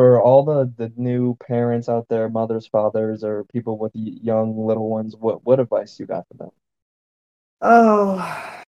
for all the the new parents out there, mothers, fathers, or people with young little ones, what what advice you got for them? Oh,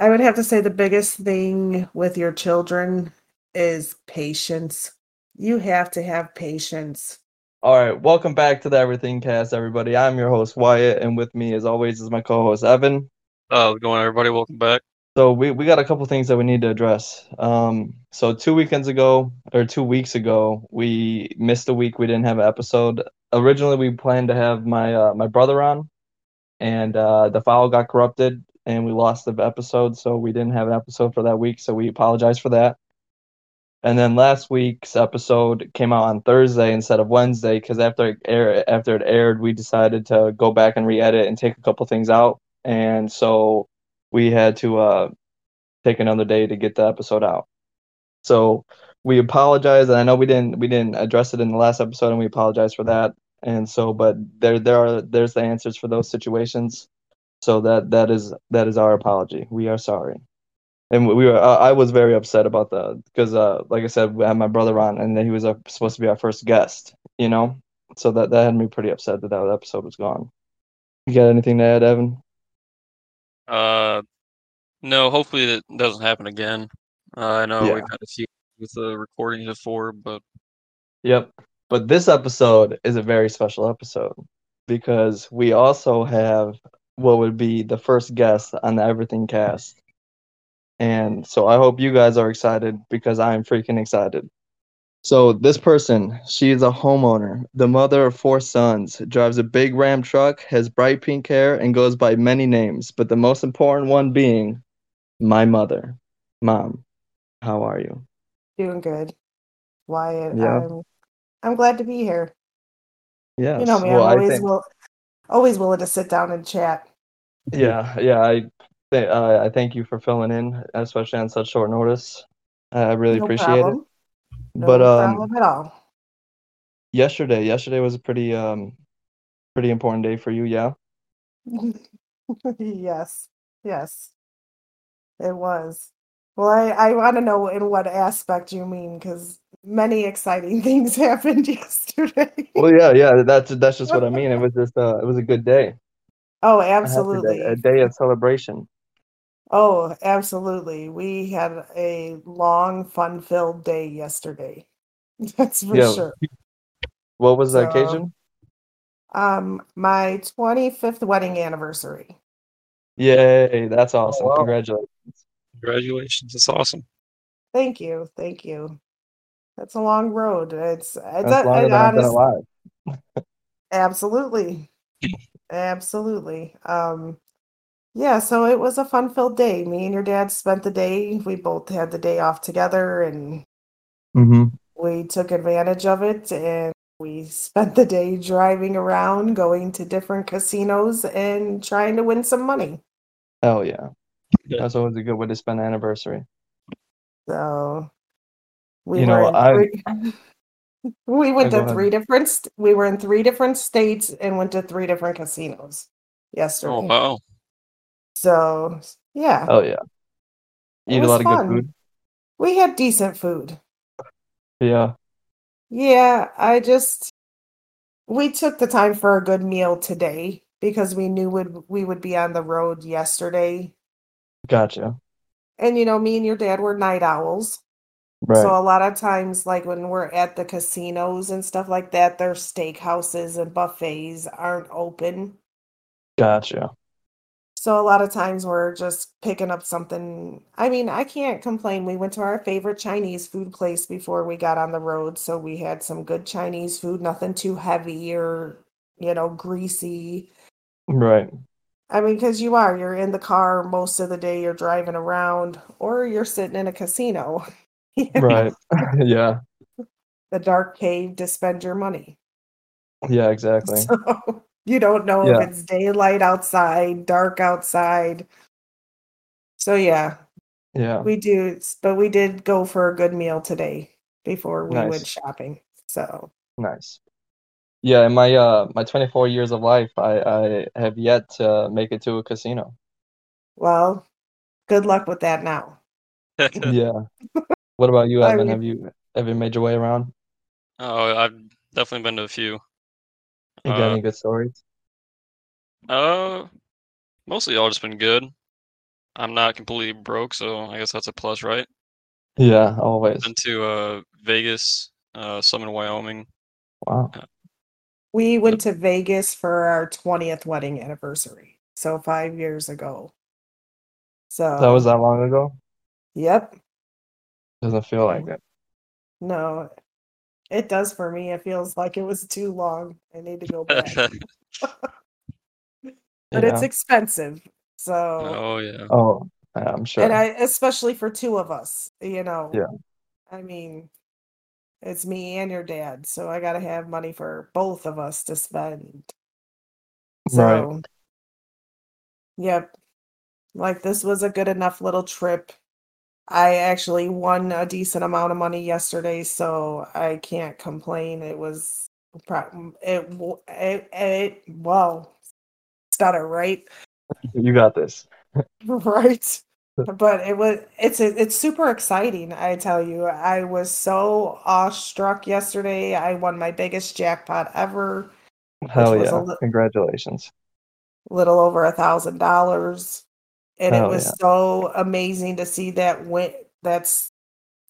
I would have to say the biggest thing with your children is patience. You have to have patience. All right, welcome back to the Everything Cast, everybody. I'm your host Wyatt, and with me, as always, is my co-host Evan. Oh, going on, everybody. Welcome back. So we, we got a couple things that we need to address. Um, so two weekends ago or two weeks ago, we missed a week. We didn't have an episode. Originally, we planned to have my uh, my brother on, and uh, the file got corrupted, and we lost the episode, so we didn't have an episode for that week. So we apologize for that. And then last week's episode came out on Thursday instead of Wednesday because after it air after it aired, we decided to go back and re-edit and take a couple things out, and so we had to uh, take another day to get the episode out. So we apologize, and I know we didn't we didn't address it in the last episode, and we apologize for that. And so, but there there are there's the answers for those situations. So that that is that is our apology. We are sorry and we were uh, I was very upset about that because uh like I said we had my brother on and he was supposed to be our first guest you know so that that had me pretty upset that that episode was gone you got anything to add Evan Uh, no, hopefully that doesn't happen again. Uh, I know Yeah. we've had a few with the recordings before, but yep. But this episode is a very special episode because we also have what would be the first guest on the Everything cast. And so I hope you guys are excited because I'm freaking excited. So this person, she is a homeowner, the mother of four sons, drives a big Ram truck, has bright pink hair, and goes by many names, but the most important one being my mother. Mom, how are you? Doing good. Wyatt, Yeah. I'm I'm glad to be here. Yeah, You know me, well, I'm always think, will always willing to sit down and chat. yeah, yeah, I, th- uh, I thank you for filling in, especially on such short notice. I really no appreciate problem. it. No But um, problem at all. yesterday, yesterday was a pretty um, pretty important day for you, yeah. yes. Yes. It was. Well, I, I want to know in what aspect you mean, because many exciting things happened yesterday. Well, yeah, yeah, that's that's just what I mean. It was just uh, it was a good day. oh, a happy day, absolutely. a day of celebration. Oh, absolutely. We had a long, fun-filled day yesterday. That's for Yeah. sure. What was the So- occasion? Um, my 25th wedding anniversary. Yay, that's awesome. wow. Congratulations. Congratulations. It's awesome. Thank you. Thank you. That's a long road. It's, it's That's a, longer it than I've been alive. Absolutely. Absolutely. Um, yeah, so it was a fun-filled day. Me and your dad spent the day. We both had the day off together and Mm-hmm. we took advantage of it and we spent the day driving around, going to different casinos and trying to win some money. Oh, yeah. Yeah. That's always a good way to spend an anniversary. So we You know, were in I- three, we went go to ahead. three different st- we were in three different states and went to three different casinos oh, yesterday. Oh, wow. So yeah, Oh yeah. It Eat a was lot of fun. good food. we had decent food. Yeah. Yeah, I just we took the time for a good meal today because we knew would we would be on the road yesterday. Gotcha. And you know, me and your dad were night owls. Right. So a lot of times like when we're at the casinos and stuff like that, their steakhouses and buffets aren't open. Gotcha. So a lot of times we're just picking up something. I mean, I can't complain. We went to our favorite Chinese food place before we got on the road, so we had some good Chinese food, nothing too heavy or, you know, greasy. Right. I mean, because you are, you're in the car most of the day, you're driving around, or you're sitting in a casino. Right. yeah. The dark cave to spend your money. Yeah, exactly. So you don't know Yeah. if it's daylight outside, dark outside. So yeah, Yeah. We do, but we did go for a good meal today before we Nice. went shopping. So Nice. Yeah, in my uh my 24 years of life, I I have yet to make it to a casino. Well, good luck with that now. Yeah. What about you, I Evan? mean- Have you ever made your way around? Oh, I've definitely been to a few. You got Uh, any good stories? uh, mostly all just been good. I'm not completely broke, so I guess that's a plus, right? Yeah, always. Been to uh Vegas, uh, some in Wyoming. Wow. We went to Vegas for our 20th wedding anniversary. So five years ago. So That was that long ago? Yep. Doesn't feel like it. No, it does for me. It feels like it was too long. I need to go back. but it's expensive. So oh yeah. Oh, I'm sure. and I especially for two of us, you know. Yeah. I mean, it's me and your dad, so I got to have money for both of us to spend. Right. So, yep. Like this was a good enough little trip. I actually won a decent amount of money yesterday, so I can't complain. It was it it, it well stutter right You got this. right but it was it's it's super exciting i tell you i was so awestruck yesterday i won my biggest jackpot ever Hell yeah. li- Congratulations. little over a thousand dollars and it was yeah. so amazing to see that win that's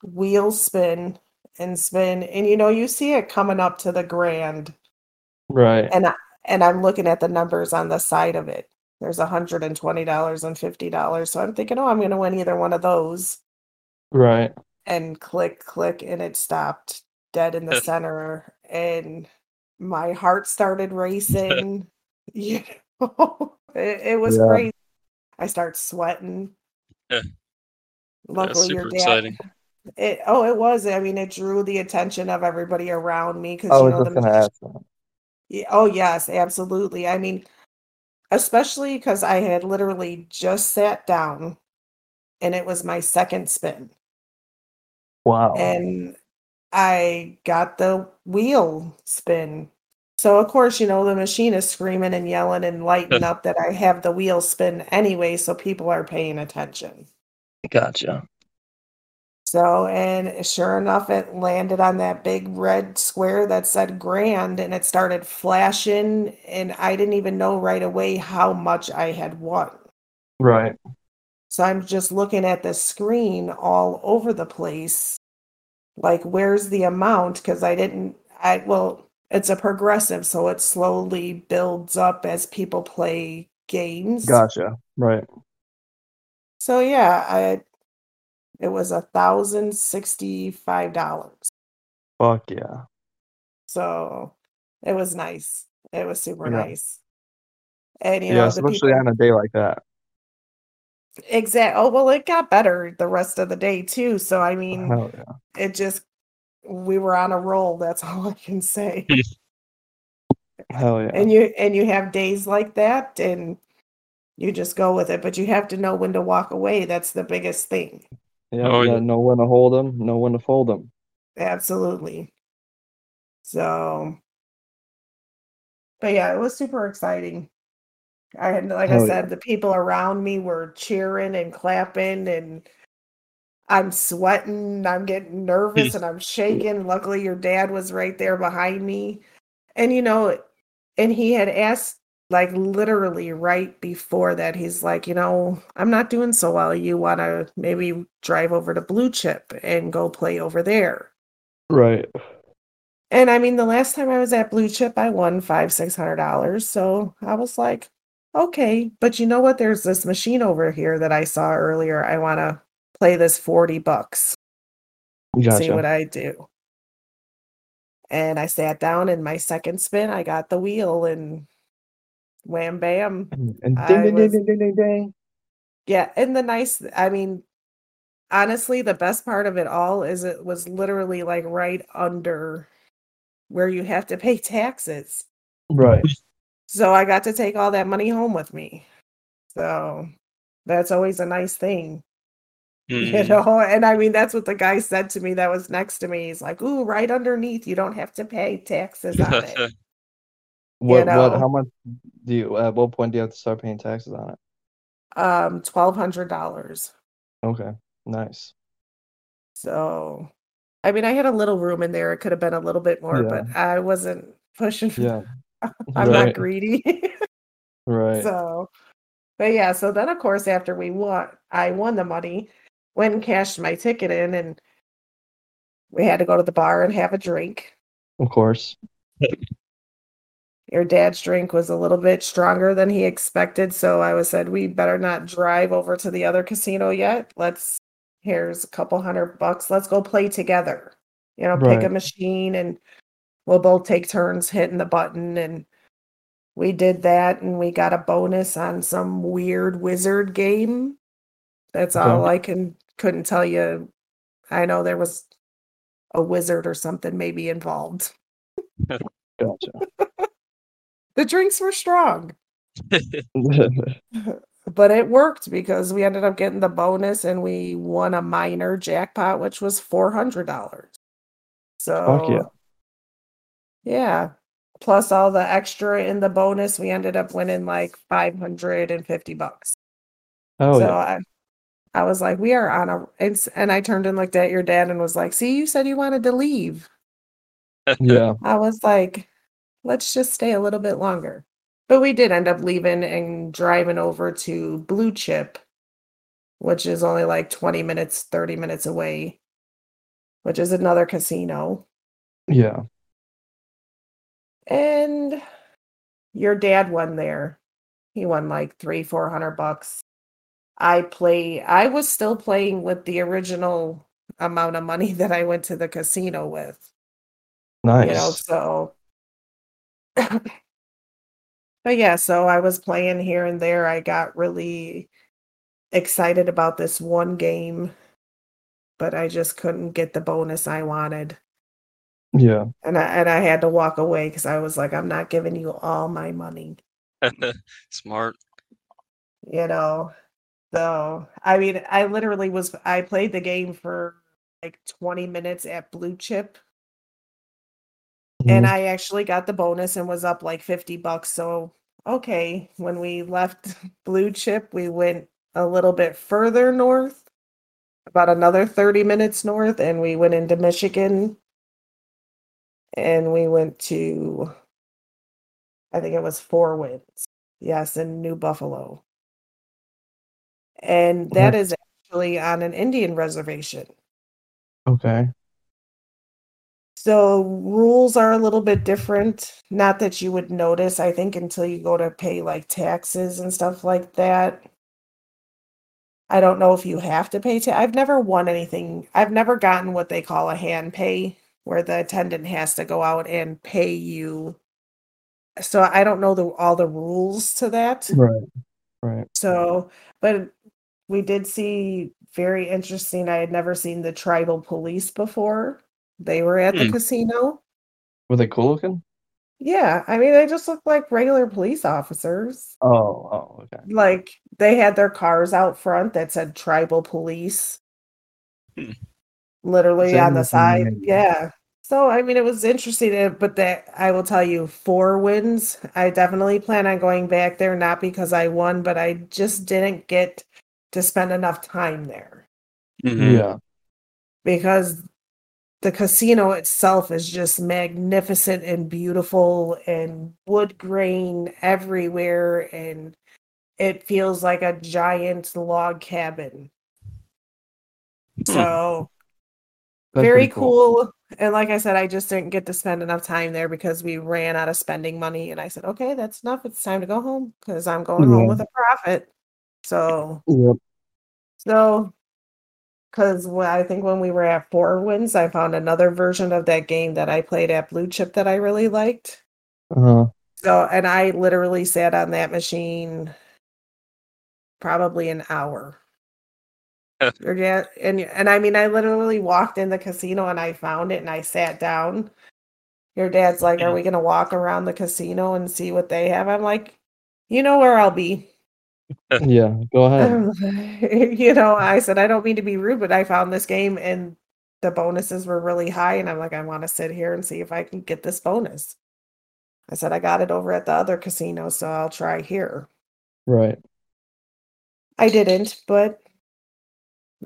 wheel spin and spin and you know you see it coming up to the grand Right. and I, and i'm looking at the numbers on the side of it there's $120 and $50 so i'm thinking oh i'm going to win either one of those Right. and click click and it stopped dead in the center and my heart started racing you know it, it was Yeah. crazy i start sweating Yeah. luckily your super dad exciting. it oh it was i mean it drew the attention of everybody around me because I you know just the gonna ask that. Yeah, oh yes, absolutely. I mean, especially because I had literally just sat down and it was my second spin. Wow. And I got the wheel spin. So of course, you know, the machine is screaming and yelling and lighting up that I have the wheel spin anyway, so people are paying attention. Gotcha. So, and sure enough, it landed on that big red square that said grand and it started flashing. And I didn't even know right away how much I had won. Right. So I'm just looking at the screen all over the place. Like, where's the amount? Because I didn't, I, well, it's a progressive, so it slowly builds up as people play games. Gotcha. Right. So yeah, I, it was a thousand sixty-five dollars. Fuck yeah. So it was nice. It was super Yeah. nice. And you yeah, know, especially people on a day like that. Exactly. oh well it got better the rest of the day too. So I mean yeah. it just we were on a roll, that's all I can say. Hell yeah. and you and you have days like that and you just go with it, but you have to know when to walk away. That's the biggest thing. Yeah, Oh, you yeah. gotta know when to hold them, know when to fold them. Absolutely. So, but yeah, it was super exciting. I had, like I Hell said, the people around me were cheering and clapping, and I'm sweating. I'm getting nervous and I'm shaking. Luckily, your dad was right there behind me. And, you know, and he had asked, like, literally right before that, he's like, you know, I'm not doing so well. You want to maybe drive over to Blue Chip and go play over there. Right. And I mean, the last time I was at Blue Chip, I won five, six hundred dollars. So I was like, okay, but you know what? There's this machine over here that I saw earlier. I want to play this 40 bucks, see what I do. And I sat down in my second spin, I got the wheel and wham bam. And and ding ding ding was- ding ding ding ding. Yeah, and the nice, I mean, honestly, the best part of it all is it was literally like right under where you have to pay taxes. Right. So I got to take all that money home with me. So that's always a nice thing, you Mhm. know. And I mean, that's what the guy said to me that was next to me. He's like, "Ooh, right underneath, you don't have to pay taxes on it." What what know. how much do you at what point do you have to start paying taxes on it? um, twelve hundred dollars. Okay. Nice. So I mean, I had a little room in there. It could have been a little bit more, Yeah. but I wasn't pushing. Yeah. I'm not greedy. Right. So, but yeah, so then of course after we won, I won the money, went and cashed my ticket in, and we had to go to the bar and have a drink. Of course. Your dad's drink was a little bit stronger than he expected, so I was said we better not drive over to the other casino yet. Let's here's a couple hundred bucks. Let's go play together. You know, pick a machine and we'll both take turns hitting the button and we did that and we got a bonus on some weird wizard game. That's Okay. all I can couldn't tell you. I know there was a wizard or something maybe involved. Gotcha. The drinks were strong. but it worked because we ended up getting the bonus and we won a minor jackpot which was $400 so Fuck yeah. yeah plus all the extra in the bonus we ended up winning like 550 bucks oh so yeah. I, I was like we are on a it's and i turned and looked at your dad and was like see you said you wanted to leave Yeah. I was like, let's just stay a little bit longer. But we did end up leaving and driving over to Blue Chip, which is only like 20 minutes, 30 minutes away, which is another casino. Yeah. And your dad won there. He won like three, four hundred bucks. I play I was still playing with the original amount of money that I went to the casino with. Nice. you know so but yeah so i was playing here and there. I got really excited about this one game but i just couldn't get the bonus i wanted. Yeah. and i and i had to walk away because i was like i'm not giving you all my money. Smart. you know? So i mean i literally was i played the game for like 20 minutes at blue chip and Mhm. I actually got the bonus and was up like 50 bucks. So, okay, when we left Blue Chip, we went a little bit further north, about another 30 minutes north, and we went into Michigan and we went to, I think it was Four Winds. Yes, in New Buffalo. And that is actually on an Indian reservation. okay. So rules are a little bit different. Not that you would notice, I think, until you go to pay like taxes and stuff like that. I don't know if you have to pay ta- I've never won anything. I've never gotten what they call a hand pay, where the attendant has to go out and pay you. So I don't know the all the rules to that. Right. Right. So, but we did see very interesting. I had never seen the tribal police before. They were at the Hmm. casino. Were they cool looking? Yeah, I mean, they just looked like regular police officers. Oh. Oh. Okay. Like they had their cars out front that said tribal police. Hmm. Literally Same on the side. mine. Yeah. So I mean it was interesting, uh, but that I will tell you, Four Winds. I definitely plan on going back there, not because I won, but I just didn't get to spend enough time there. Mhm. Yeah. because the casino itself is just magnificent and beautiful and wood grain everywhere and it feels like a giant log cabin Hmm. so That's very pretty cool. and like i said i just didn't get to spend enough time there because we ran out of spending money and i said okay that's enough it's time to go home because i'm going home with a profit so Yep. So, because when I think when we were at Four Winds, I found another version of that game that I played at Blue Chip that I really liked. Uh-huh. So, and I literally sat on that machine probably an hour. Your dad- and and I mean, I literally walked in the casino and I found it and I sat down. Your dad's like, "Are we gonna walk around the casino and see what they have?" I'm like, "You know where I'll be." Yeah. Go ahead. you know, I said, I don't mean to be rude, but I found this game and the bonuses were really high. And I'm like, I want to sit here and see if I can get this bonus. I said, I got it over at the other casino, so I'll try here. Right. I didn't, but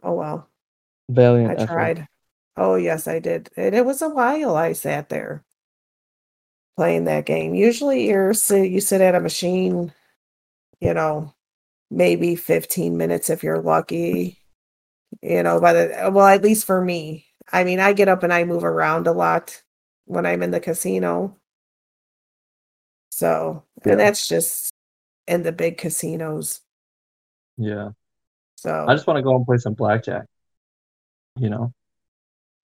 oh well, Valiant I effort. tried. Oh, yes, I did. And it was a while I sat there playing that game. Usually you're sit you sit at a machine, you know, maybe 15 minutes if you're lucky. You know, by the well, at least for me. I mean, I get up and I move around a lot when I'm in the casino. So, Yeah. and that's just in the big casinos. Yeah. So, I just want to go and play some blackjack. You know?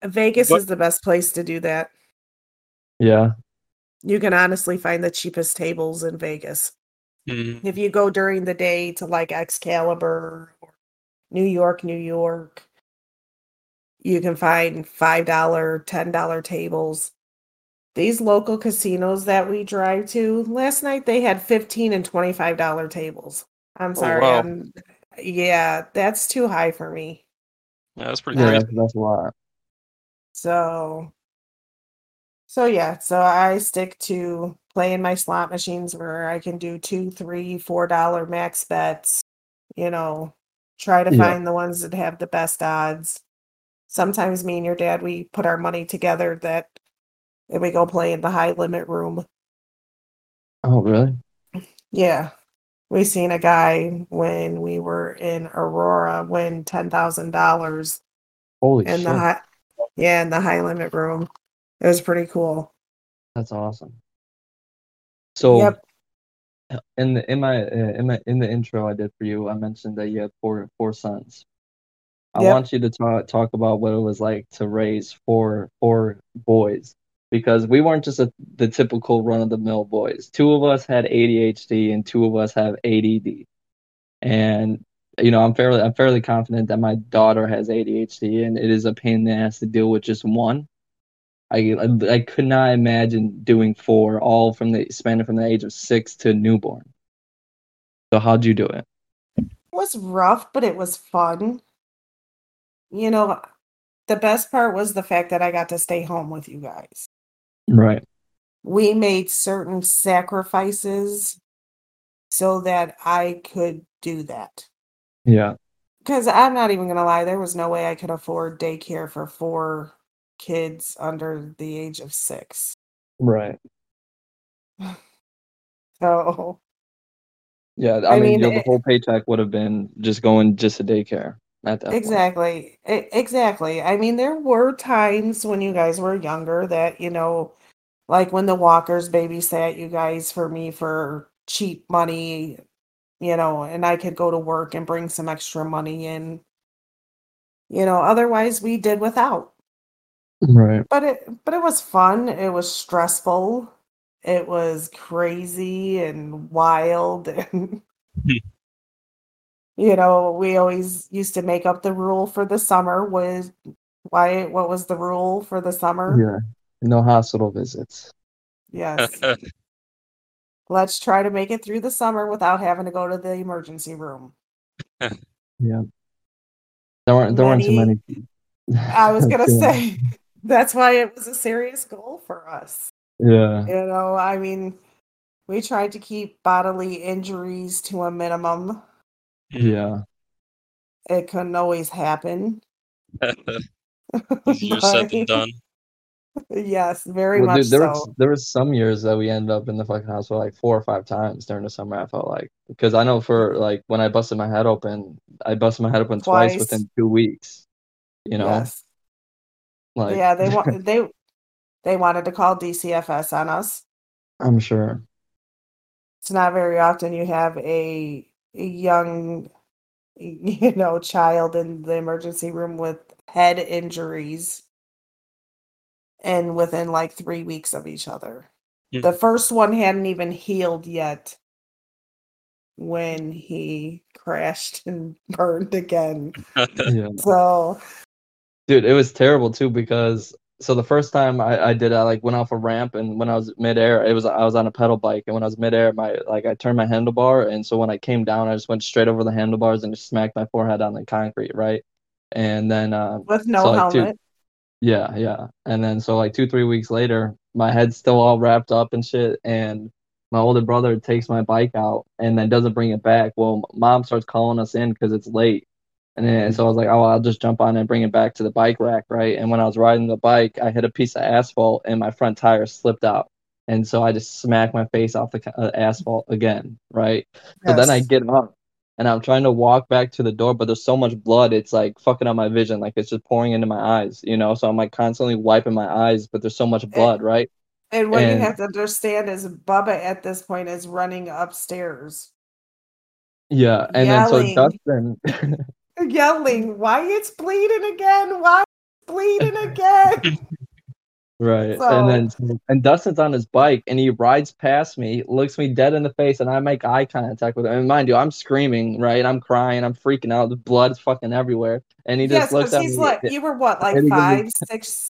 Vegas What- is the best place to do that. Yeah. You can honestly find the cheapest tables in Vegas. Mhm. If you go during the day to like Excalibur or New York, New York, you can find $5, $10 tables. These local casinos that we drive to, last night they had 15 and $25 tables. I'm Oh, sorry. wow. I'm, yeah, that's too high for me. Yeah, that's pretty Yeah, crazy. that's, that's a lot. So, so yeah, so I stick to playing my slot machines where I can do two, three, four dollar max bets. You know, try to Yeah. find the ones that have the best odds. Sometimes me and your dad we put our money together that and we go play in the high limit room. Oh, really? Yeah. We seen a guy when we were in Aurora win ten thousand dollars Holy in shit. the high yeah, in the high limit room. It was pretty cool. That's awesome. So Yep. in the in my uh, in my in the intro I did for you, I mentioned that you have four four sons. I Yep. want you to talk talk about what it was like to raise four four boys because we weren't just a, the typical run of the mill boys. Two of us had ADHD and two of us have ADD. And you know, I'm fairly I'm fairly confident that my daughter has ADHD and it is a pain in the ass to deal with just one. I, I I could not imagine doing four, all from the spanning from the age of six to newborn. So how'd you do it? It was rough, but it was fun. You know, the best part was the fact that I got to stay home with you guys. Right. We made certain sacrifices so that I could do that. Yeah. Because I'm not even going to lie, there was no way I could afford daycare for four kids under the age of six. Right. So, Yeah. I, I mean, mean, know, the whole paycheck would have been just going just to daycare at that. Exactly. E- Exactly. I mean, there were times when you guys were younger that, you know, like when the Walkers babysat you guys for me for cheap money, you know, and I could go to work and bring some extra money in. You know, otherwise we did without. Right. But it but it was fun. It was stressful. It was crazy and wild and hmm. you know, we always used to make up the rule for the summer was why what was the rule for the summer? Yeah. No hospital visits. Yes. Let's try to make it through the summer without having to go to the emergency room. Yeah. There weren't there weren't too Many- many. I was gonna say that's why it was a serious goal for us. Yeah. You know, I mean, we tried to keep bodily injuries to a minimum. Yeah. It couldn't always happen. Easier said than done. Yes, very Well, much dude, there so. was there was some years that we ended up in the fucking hospital like four or five times during the summer. I felt like because I know for like when I busted my head open, I busted my head open twice, Twice. within two weeks. You know, Yes. Like yeah, they want they they wanted to call DCFS on us. I'm sure. It's not very often you have a, a young you know child in the emergency room with head injuries and within like 3 weeks of each other. Hmm. The first one hadn't even healed yet when he crashed and burned again. Yeah. So, Dude, it was terrible too because so the first time I, I did I like went off a ramp and when I was midair it was I was on a pedal bike and when I was midair my like I turned my handlebar and so when I came down I just went straight over the handlebars and just smacked my forehead on the concrete right? And then uh, with no So, like, helmet. yeah yeah. And then so like two three weeks later my head's still all wrapped up and shit and my older brother takes my bike out and then doesn't bring it back. Well mom starts calling us in because it's late And then and so I was like, oh, I'll just jump on and bring it back to the bike rack, right? And when I was riding the bike, I hit a piece of asphalt and my front tire slipped out. And so I just smacked my face off the uh, asphalt again, right? So then I get up and I'm trying to walk back to the door, but there's so much blood, it's like fucking up my vision. Like it's just pouring into my eyes, you know? So I'm like constantly wiping my eyes, but there's so much blood, right? And what you have to understand is Bubba at this point is running upstairs, Yeah. And then so Dustin, yelling, "Wyatt's bleeding again? Wyatt's bleeding again?" Right. So- And then and Dustin's on his bike and he rides past me, looks me dead in the face, and I make eye contact with him. And mind you, I'm screaming, right? I'm crying, I'm freaking out. The blood's fucking everywhere. And he yes, just looks because at he's me. like, you were what, like and he gives me- five, six,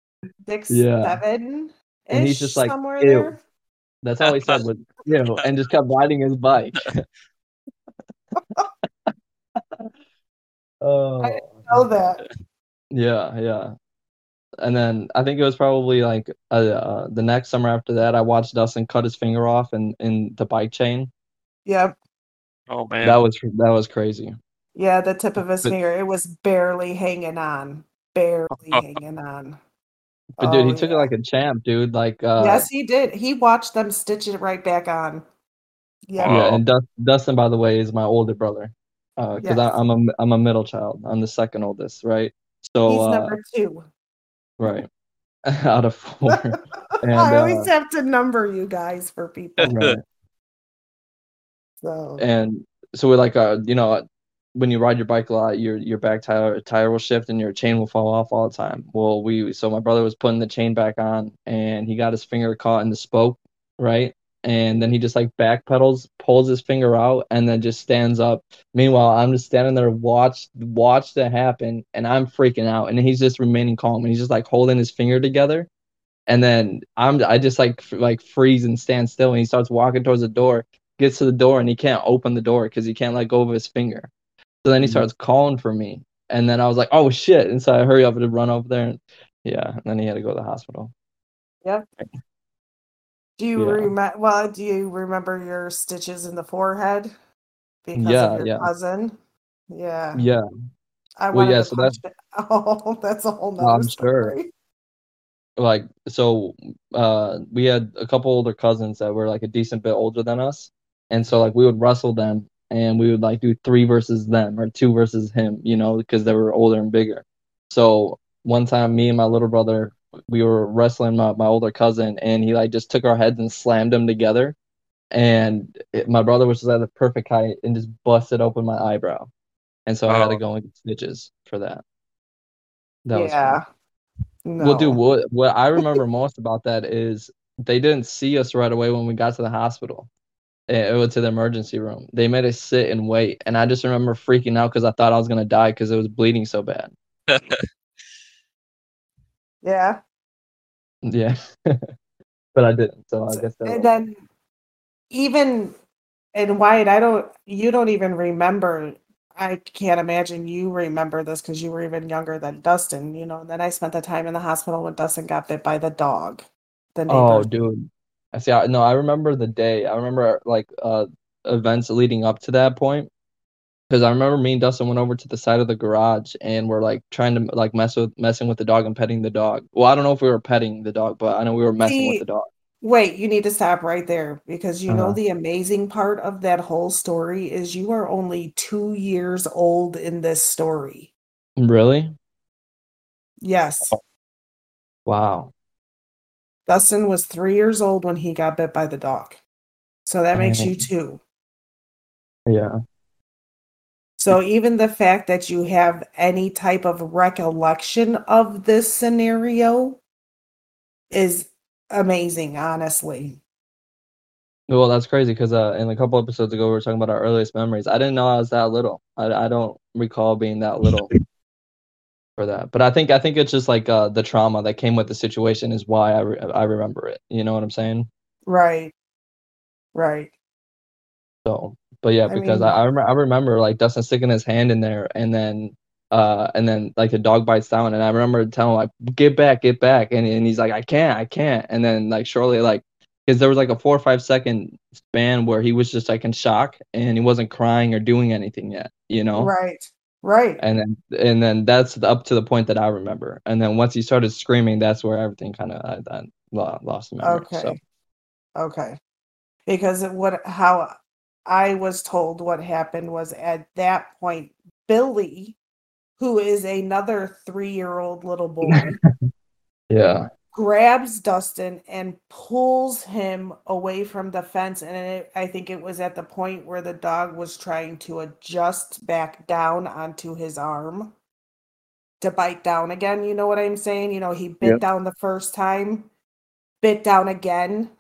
six, Yeah. seven, And he's just like, somewhere "Ew." there. That's all he said was you know, and just kept riding his bike. oh Know that. yeah, yeah. And then I think it was probably like uh, uh, the next summer after that, I watched Dustin cut his finger off in, in the bike chain. Yep. Oh man. That was that was crazy. Yeah, the tip of his But- finger. It was barely hanging on. Barely hanging on. But dude, Oh, he took it like a champ, dude. Like uh yes, he did. He watched them stitch it right back on. Yeah. Oh. yeah, and Dust, Dustin, by the way, is my older brother. Uh, because Yes. I'm a I'm a middle child. I'm the second oldest, right? So He's uh, number two. right out of four, and I always uh, have to number you guys for people. right. So and so we're like uh you know when you ride your bike a lot your your back tire tire will shift and your chain will fall off all the time well we so my brother was putting the chain back on and he got his finger caught in the spoke right and then he just like back pedals pulls his finger out and then just stands up meanwhile i'm just standing there watch watch that happen and i'm freaking out and he's just remaining calm and he's just like holding his finger together and then i'm i just like f- like freeze and stand still and he starts walking towards the door gets to the door and he can't open the door because he can't let go of his finger. So then he Mhm. starts calling for me. And then I was like, oh shit. And so I hurry up to run over there. And yeah. And then he had to go to the hospital. Do you Yeah. remember? Well, do you remember your stitches in the forehead because Yeah, of your yeah. cousin? Yeah. Yeah. I Well, yeah, so punch it. Oh, that's a whole nother I'm sure. Like, so uh, we had a couple older cousins that were like a decent bit older than us. And so like we would wrestle them and we would like do three versus them or two versus him, you know, because they were older and bigger. So one time, me and my little brother, we were wrestling my, my older cousin, and he like just took our heads and slammed them together. And it, my brother was just at the perfect height and just busted open my eyebrow. And so I had to Oh. go and get stitches for that. That was yeah. No. Well, dude, what what I remember most about that is they didn't see us right away when we got to the hospital, it, or to the emergency room. They made us sit and wait, and I just remember freaking out because I thought I was gonna die because it was bleeding so bad. Yeah. Yeah, but I didn't. So I guess And then even in White, I don't you don't even remember I can't imagine you remember this because you were even younger than Dustin, you know. And then I spent the time in the hospital when Dustin got bit by the dog. The Oh, dude. I see. I, no, I remember the day. I remember like uh events leading up to that point. Because I remember me and Dustin went over to the side of the garage and we're like trying to like mess with messing with the dog and petting the dog. Well, I don't know if we were petting the dog, but I know we were messing with the dog. Wait, you need to stop right there because you know Uh-huh. the amazing part of that whole story is you are only two years old in this story. Really? Yes. Wow. Dustin was three years old when he got bit by the dog. So that makes you two. Yeah. So even the fact that you have any type of recollection of this scenario is amazing, honestly. Well, that's crazy because uh, in a couple episodes ago, we were talking about our earliest memories. I didn't know I was that little. I, I don't recall being that little for that. But I think I think it's just like uh, the trauma that came with the situation is why I, re- I remember it. You know what I'm saying? Right. Right. So, but yeah, I because mean- I I, rem- I remember like Dustin sticking his hand in there, and then uh, and then like the dog bites down, and I remember telling him like, "Get back, get back," and and he's like, "I can't, I can't," and then like shortly like because there was like a four or five second span where he was just like in shock and he wasn't crying or doing anything yet, you know. Right. Right. and then and then that's up to the point that I remember. And then once he started screaming, that's where everything kind of I, I lost the memory. Okay. So Okay. Because what how I was told what happened was at that point Billy, who is another 3-year-old little boy, yeah, grabs Dustin and pulls him away from the fence and it, I think it was at the point where the dog was trying to adjust back down onto his arm to bite down again, you know what I'm saying? You know, he bit Yep. down the first time, bit down again,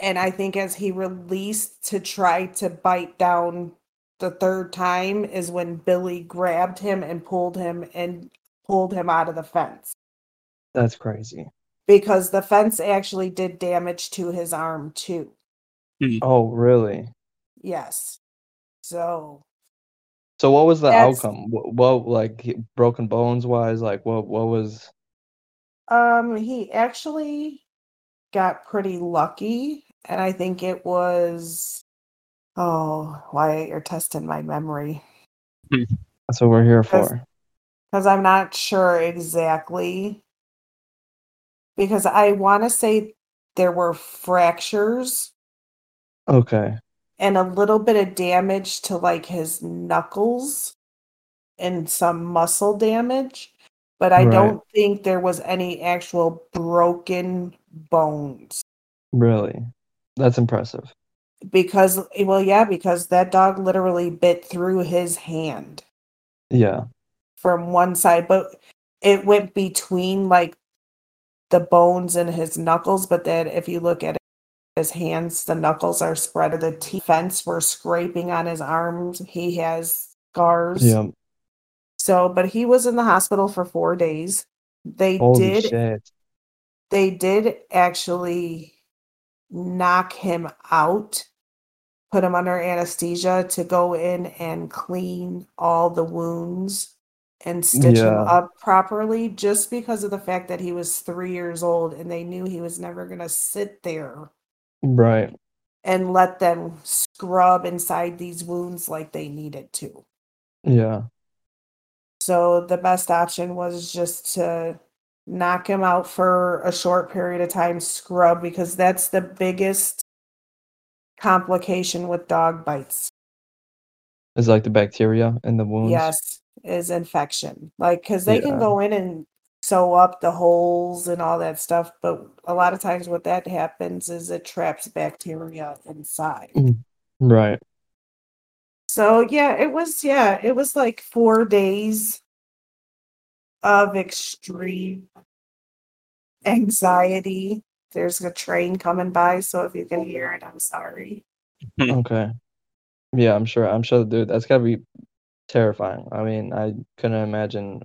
and I think as he released to try to bite down the third time is when Billy grabbed him and pulled him and pulled him out of the fence that's crazy. because the fence actually did damage to his arm too. Oh, really? Yes. So, So what was the outcome? What, what like broken bones wise? Like what what was? um he actually got pretty lucky and I think it was oh, Wyatt you're testing my memory hmm. That's what we're here Because- for. cuz I'm not sure exactly because I want to say there were fractures Okay. and a little bit of damage to like his knuckles and some muscle damage but i Right. don't think there was any actual broken bones Really? That's impressive. because well yeah because that dog literally bit through his hand Yeah. from one side but it went between like the bones and his knuckles but then if you look at his hands the knuckles are spread of the teeth fence were scraping on his arms he has scars Yeah. So, but he was in the hospital for four days. They Holy did, shit. they did actually knock him out, put him under anesthesia to go in and clean all the wounds and stitch him up properly, just because of the fact that he was three years old and they knew he was never going to sit there Right. and let them scrub inside these wounds like they needed to. Yeah. So the best option was just to knock him out for a short period of time, scrub, because that's the biggest complication with dog bites. It's like the bacteria in the wounds. Yes, is infection. Like, because they Yeah. can go in and sew up the holes and all that stuff, but a lot of times what that happens is it traps bacteria inside. Mm, right. So yeah, it was yeah, it was like four days of extreme anxiety. There's a train coming by, so if you can hear it, I'm sorry. Okay. Yeah, I'm sure. I'm sure, dude. That's gotta be terrifying. I mean, I couldn't imagine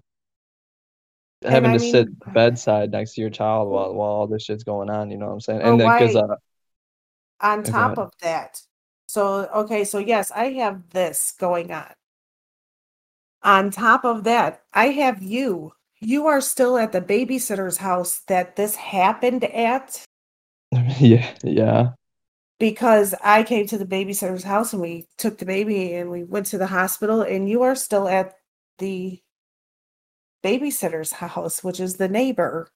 having I to sit bedside next to your child while while all this shit's going on. You know what I'm saying? And then, because why- uh, On top of that, so okay, so yes, I have this going on. On top of that, I have you. You are still at the babysitter's house that this happened at. yeah, yeah, because I came to the babysitter's house and we took the baby and we went to the hospital, and you are still at the babysitter's house, which is the neighbor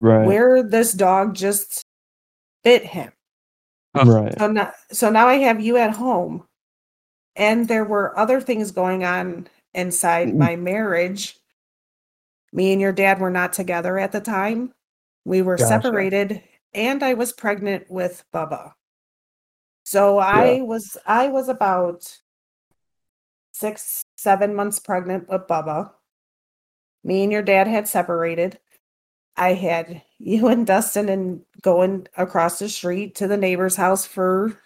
right, where this dog just bit him. Oh. right, So now, so now I have you at home, and there were other things going on inside Mm. my marriage. Me and your dad were not together at the time. We were Gotcha. separated, and I was pregnant with Bubba. So I was I was about six, seven months pregnant with Bubba. Me and your dad had separated. I had you and Dustin and going across the street to the neighbor's house for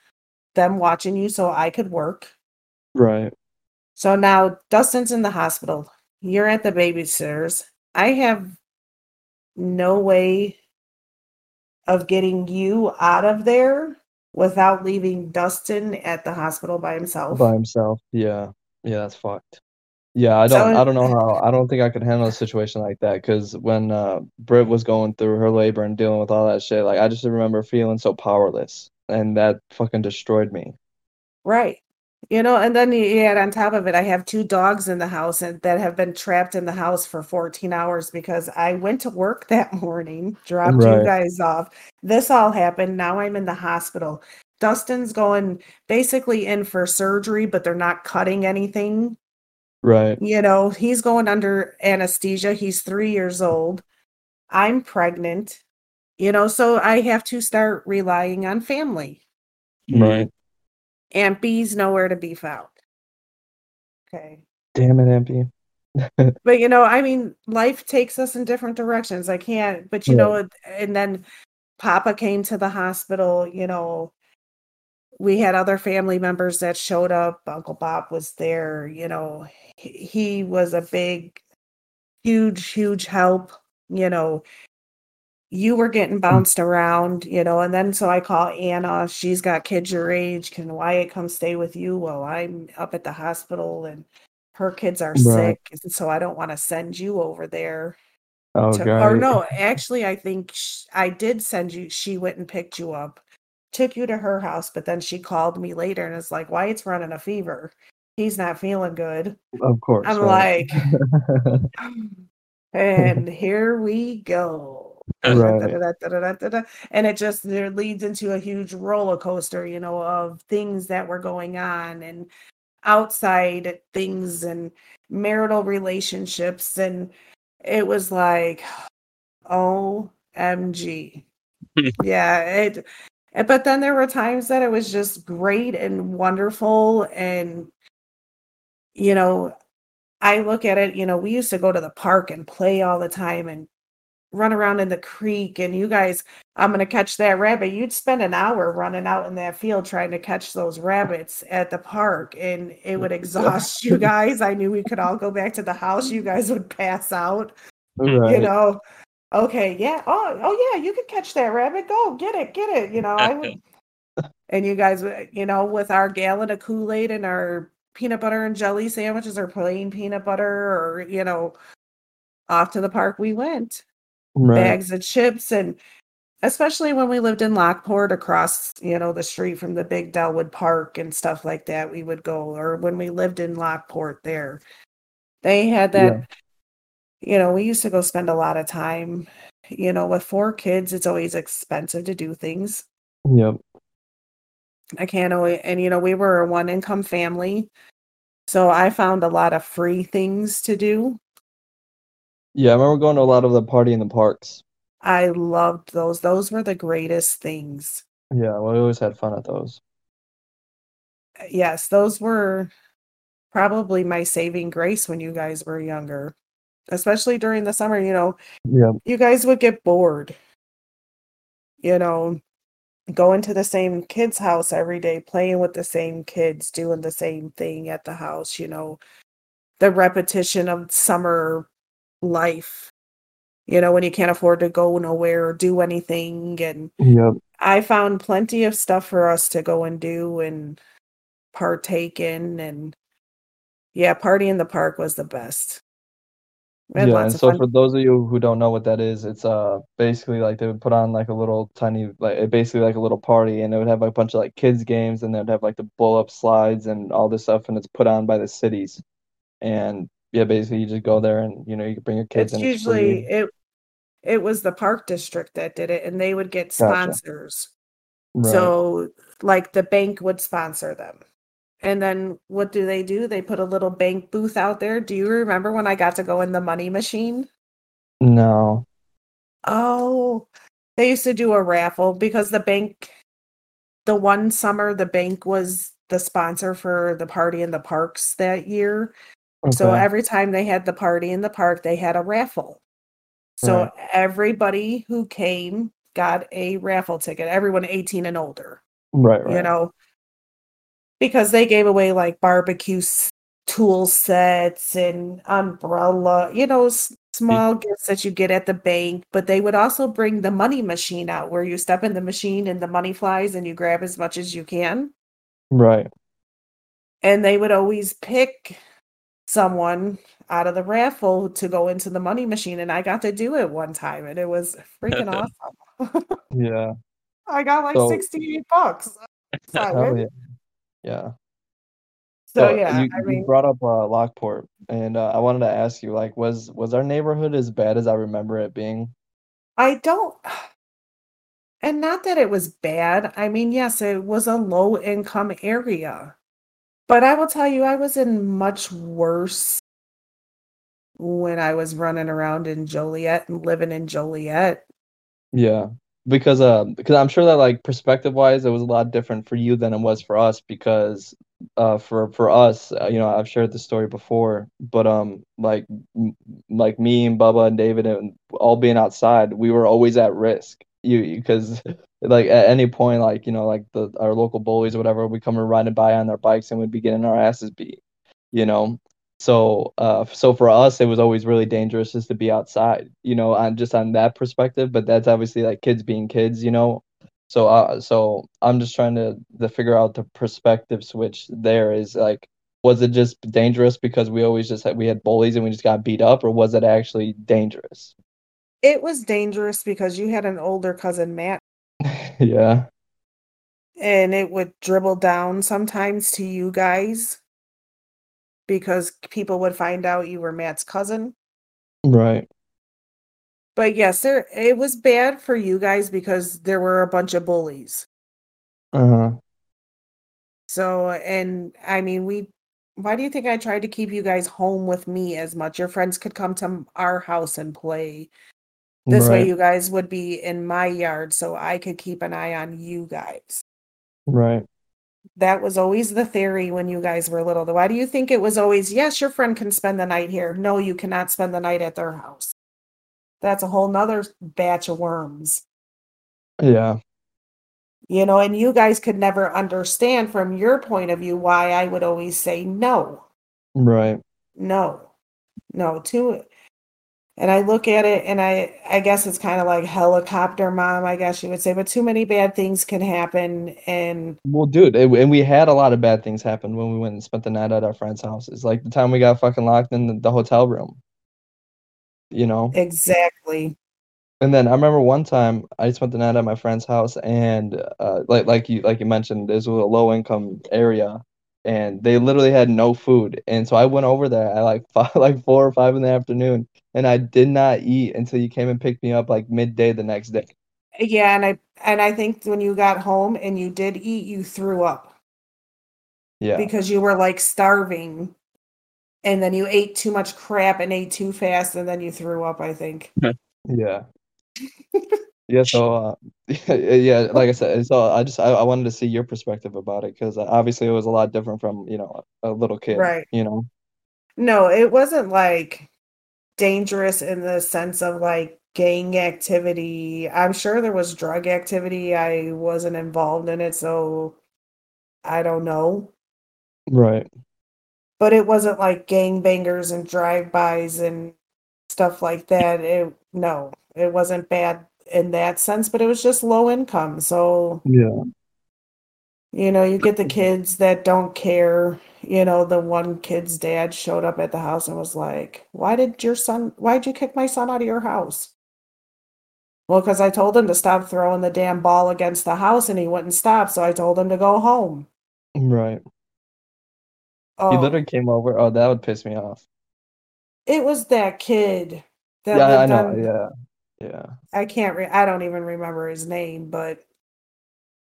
them watching you so I could work. right. So now Dustin's in the hospital. You're at the babysitter's. I have no way of getting you out of there without leaving Dustin at the hospital by himself. By himself. Yeah, yeah, that's fucked. Yeah, I don't, I don't know how. I don't think I could handle a situation like that because when uh Britt was going through her labor and dealing with all that shit, like I just remember feeling so powerless, and that fucking destroyed me. Right. You know, and then you add on top of it, I have two dogs in the house and that have been trapped in the house for 14 hours because I went to work that morning, dropped you guys off. This all happened. Now I'm in the hospital. Dustin's going basically in for surgery, but they're not cutting anything. Right. You know, he's going under anesthesia. He's three years old. I'm pregnant. You know, so I have to start relying on family. Right. Aunt B's nowhere to be found. Okay. Damn it, Ampy. But you know, I mean, life takes us in different directions. I can't, but you know, and then Papa came to the hospital, you know. We had other family members that showed up. Uncle Bob was there, you know. He, he was a big, huge, huge help, you know. You were getting mm. bounced around, you know, and then so I call Anna. She's got kids your age. Can Wyatt come stay with you while I'm up at the hospital and her kids are Right. sick, and so I don't want to send you over there. Oh, to- God. or no, actually, I think sh- I did send you. She went and picked you up, took you to her house, but then she called me later and is like, "Wyatt's running a fever. He's not feeling good." Of course. I'm right. and here we go. Right. And it just there leads into a huge roller coaster, you know, of things that were going on and outside things and marital relationships. And it was like, OMG. yeah. It, eh, but then there were times that it was just great and wonderful. And, you know, I look at it, you know, we used to go to the park and play all the time and run around in the creek. And you guys, I'm going to catch that rabbit. You'd spend an hour running out in that field trying to catch those rabbits at the park, and it would exhaust you guys. I knew we could all go back to the house. You guys would pass out, right. you know. Okay, yeah. Oh, oh yeah, you could catch that rabbit. Go get it, get it. You know, I would. And you guys, you know, with our gallon of Kool Aid and our peanut butter and jelly sandwiches or plain peanut butter or you know off to the park we went right. bags of chips and especially when we lived in lockport across you know the street from the big Dellwood park and stuff like that we would go or when we lived in lockport there they had that you know we used to go spend a lot of time you know with four kids it's always expensive to do things Yep. I can't always, and you know, we were a one income family. So I found a lot of free things to do. Yeah, I remember going to a lot of the party in the parks. I loved those. Those were the greatest things. Yeah, we always had fun at those. Yes, those were probably my saving grace when you guys were younger, especially during the summer. You know, Yeah. you guys would get bored, you know, going to the same kid's house every day, playing with the same kids, doing the same thing at the house, you know, the repetition of summer life, you know, when you can't afford to go nowhere or do anything. And Yep. I found plenty of stuff for us to go and do and partake in. And yeah, party in the park was the best. Yeah, and so fun. for those of you who don't know what that is, it's uh basically like they would put on like a little tiny like basically like a little party and it would have like a bunch of like kids games and they'd have like the blow up slides and all this stuff and it's put on by the cities. And yeah, basically you just go there and you know you bring your kids it's and it's usually free. it it was the park district that did it and they would get Gotcha. sponsors Right. so like the bank would sponsor them and then what do they do they put a little bank booth out there do you remember when i got to go in the money machine No. oh they used to do a raffle because the bank the one summer the bank was the sponsor for the party in the parks that year So every time they had the party in the park, they had a raffle. So Right. everybody who came got a raffle ticket, everyone 18 and older, Right, right. you know, because they gave away like barbecue tool sets and umbrella, you know, small gifts that you get at the bank. But they would also bring the money machine out where you step in the machine and the money flies and you grab as much as you can. Right. and they would always pick someone out of the raffle to go into the money machine and I got to do it one time and it was freaking awesome. Yeah. I got like So- 68 bucks. So Hell yeah. Yeah. So, So yeah, you, I you brought up uh, Lockport, and uh, I wanted to ask you, like, was was our neighborhood as bad as I remember it being? I don't, and not that it was bad. I mean, yes, it was a low income area, but I will tell you, I was in much worse when I was running around in Joliet and living in Joliet. Yeah, because uh, because I'm sure that like perspective wise, it was a lot different for you than it was for us. Because uh, for for us, uh, you know, I've shared the story before, but um, like m- like me and Bubba and David and all being outside, we were always at risk. You because like at any point, like you know, like the our local bullies or whatever, we come and riding by on their bikes and we'd be getting our asses beat. You know, so, uh, so for us, it was always really dangerous just to be outside, you know, on just on that perspective. But that's obviously like kids being kids, you know. So, uh, so I'm just trying to to figure out the perspective switch. There is like, was it just dangerous because we always just had we had bullies and we just got beat up, or was it actually dangerous? It was dangerous because you had an older cousin, Matt, Yeah, and it would dribble down sometimes to you guys because people would find out you were Matt's cousin. right. But yes, there it was bad for you guys because there were a bunch of bullies. Uh-huh. So, and I mean, we why do you think I tried to keep you guys home with me as much? Your friends could come to our house and play. This way you guys would be in my yard so I could keep an eye on you guys. right. That was always the theory when you guys were little. Why do you think it was always, yes, your friend can spend the night here? No, you cannot spend the night at their house. That's a whole nother batch of worms. Yeah, You know, and you guys could never understand from your point of view why I would always say no, right. no, no, to and I look at it and I I guess it's kind of like helicopter mom, I guess you would say, but too many bad things can happen and Well, dude, it, and we had a lot of bad things happen when we went and spent the night at our friends' houses. Like the time we got fucking locked in the, the hotel room, you know? exactly. And then I remember one time I spent the night at my friend's house and uh like like you like you mentioned, this was a low income area and they literally had no food. And so I went over there at like five, like four or five in the afternoon and I did not eat until you came and picked me up like midday the next day. Yeah, and I and I think when you got home and you did eat, you threw up Yeah. because you were like starving. And then you ate too much crap and ate too fast, and then you threw up, I think. Yeah. Yeah, so uh, yeah, like I said, so I just I, I wanted to see your perspective about it because obviously it was a lot different from, you know, a little kid, Right. you know. No, it wasn't like dangerous in the sense of like gang activity. I'm sure there was drug activity. I wasn't involved in it, so I don't know. Right. But it wasn't like gang bangers and drive-bys and stuff like that. It no, it wasn't bad in that sense, but it was just low income. So, Yeah. you know, you get the kids that don't care. You know, the one kid's dad showed up at the house and was like, Why did your son, why'd you kick my son out of your house? Well, because I told him to stop throwing the damn ball against the house and he wouldn't stop. So I told him to go home. Right. He Oh, literally came over. Oh, that would piss me off. it was that kid that Yeah, I know. on, Yeah. Yeah. I can't, re- I don't even remember his name, but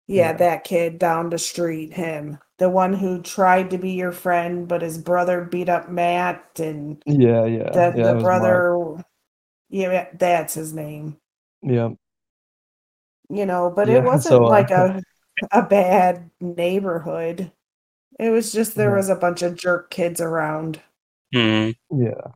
yeah, Yeah. that kid down the street, him, the one who tried to be your friend, but his brother beat up Matt and Yeah, yeah. that Yeah, the it was Mark. brother, yeah, that's his name, Yeah. you know, but it wasn't so uh, like a, a bad neighborhood. It was just there Yeah. was a bunch of jerk kids around. Hmm. Yeah.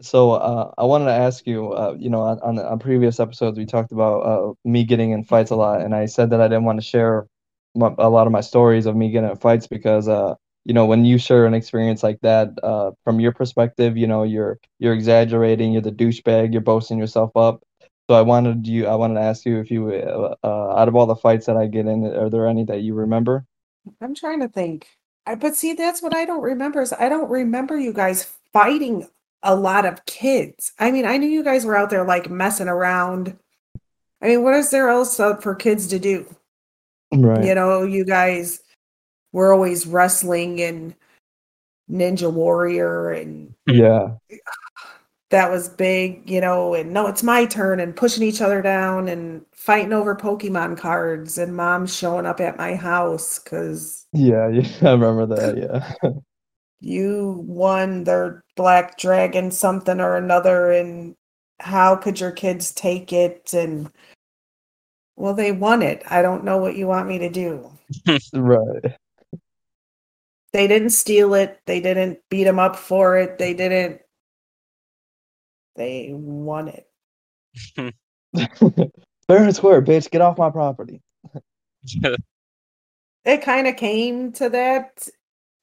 So uh, I wanted to ask you, uh, you know, on, on on previous episodes we talked about uh, me getting in fights a lot, and I said that I didn't want to share my, a lot of my stories of me getting in fights because, uh, you know, when you share an experience like that, uh, from your perspective, you know, you're you're exaggerating, you're the douchebag, you're boasting yourself up. So I wanted you, I wanted to ask you if you, uh, out of all the fights that I get in, are there any that you remember? I'm trying to think. I, but see, that's what I don't remember is I don't remember you guys fighting a lot of kids. I mean, I knew you guys were out there like messing around. I mean, what is there else for kids to do? Right. You know, you guys were always wrestling and Ninja Warrior and Yeah. that was big, you know, and no, it's my turn and pushing each other down and fighting over Pokemon cards and mom showing up at my house because Yeah, yeah, I remember that. Yeah. you won their black dragon something or another and how could your kids take it and well they won it i don't know what you want me to do right. they didn't steal it they didn't beat them up for it they didn't they won it Fair and square, bitch. Get off my property. it kind of came to that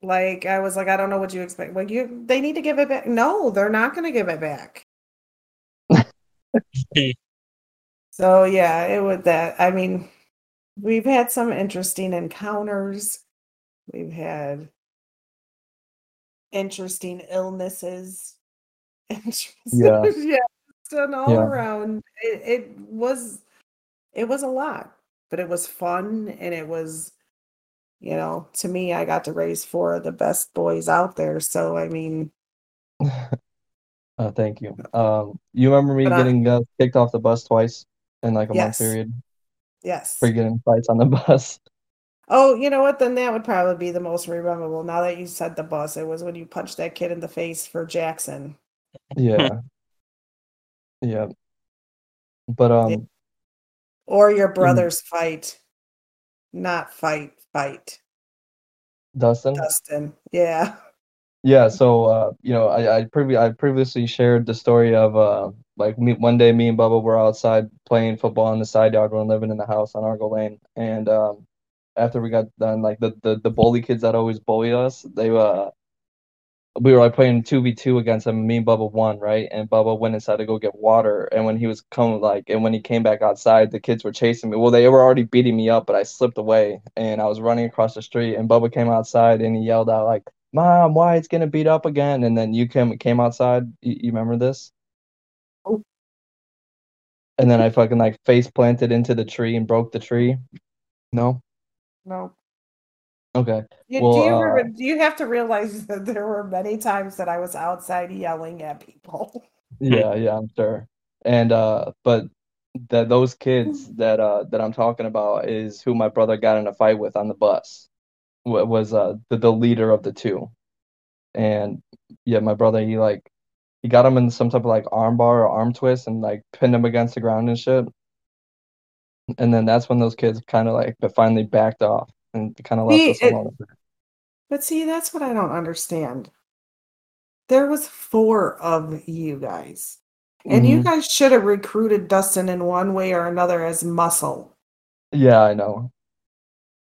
like i was like i don't know what you expect. Like you they need to give it back. No they're not going to give it back. So yeah it was that i mean we've had some interesting encounters. We've had interesting illnesses. Yeah. yeah it's an all Yeah. around. It, it was it was a lot but it was fun and it was you know to me i got to raise four of the best boys out there so i mean Uh, thank you. Um, you remember me But I- getting uh, kicked off the bus twice in like a Yes. month period yes for getting fights on the bus? oh you know what then that would probably be the most memorable now that you said the bus it was when you punched that kid in the face for jackson Yeah. Yeah. But um, or your brother's fight not fight fight. Dustin. dustin yeah. Yeah, so uh, you know, I I, previ- I previously shared the story of uh, like me one day me and Bubba were outside playing football in the side yard. When living in the house on Argo Lane, and um, after we got done, like the, the the bully kids that always bully us, they uh, we were like playing two v two against them. Me and Bubba won, right? And Bubba went inside to go get water, and when he was coming like, and when he came back outside, the kids were chasing me. Well, they were already beating me up, but I slipped away, and I was running across the street, and Bubba came outside and he yelled out like. Mom, Wyatt's gonna beat up again? And then you came came outside. You, you remember this? Oh. And then I fucking like face planted into the tree and broke the tree. No. no Okay. you, Well, do you uh, do you have to realize that there were many times that i was outside yelling at people Yeah, yeah, I'm sure. And uh, but that those kids that uh that I'm talking about is who my brother got in a fight with on the bus. Wa- Was uh the, the leader of the two. And yeah, my brother he like he got him in some type of like arm bar or arm twist and like pinned him against the ground and shit. And then that's when those kids kind of like but finally backed off and kind of left See, us it- alone. But see, that's what I don't understand. There was four of you guys. And you Mhm. guys should have recruited Dustin in one way or another as muscle. Yeah, I know.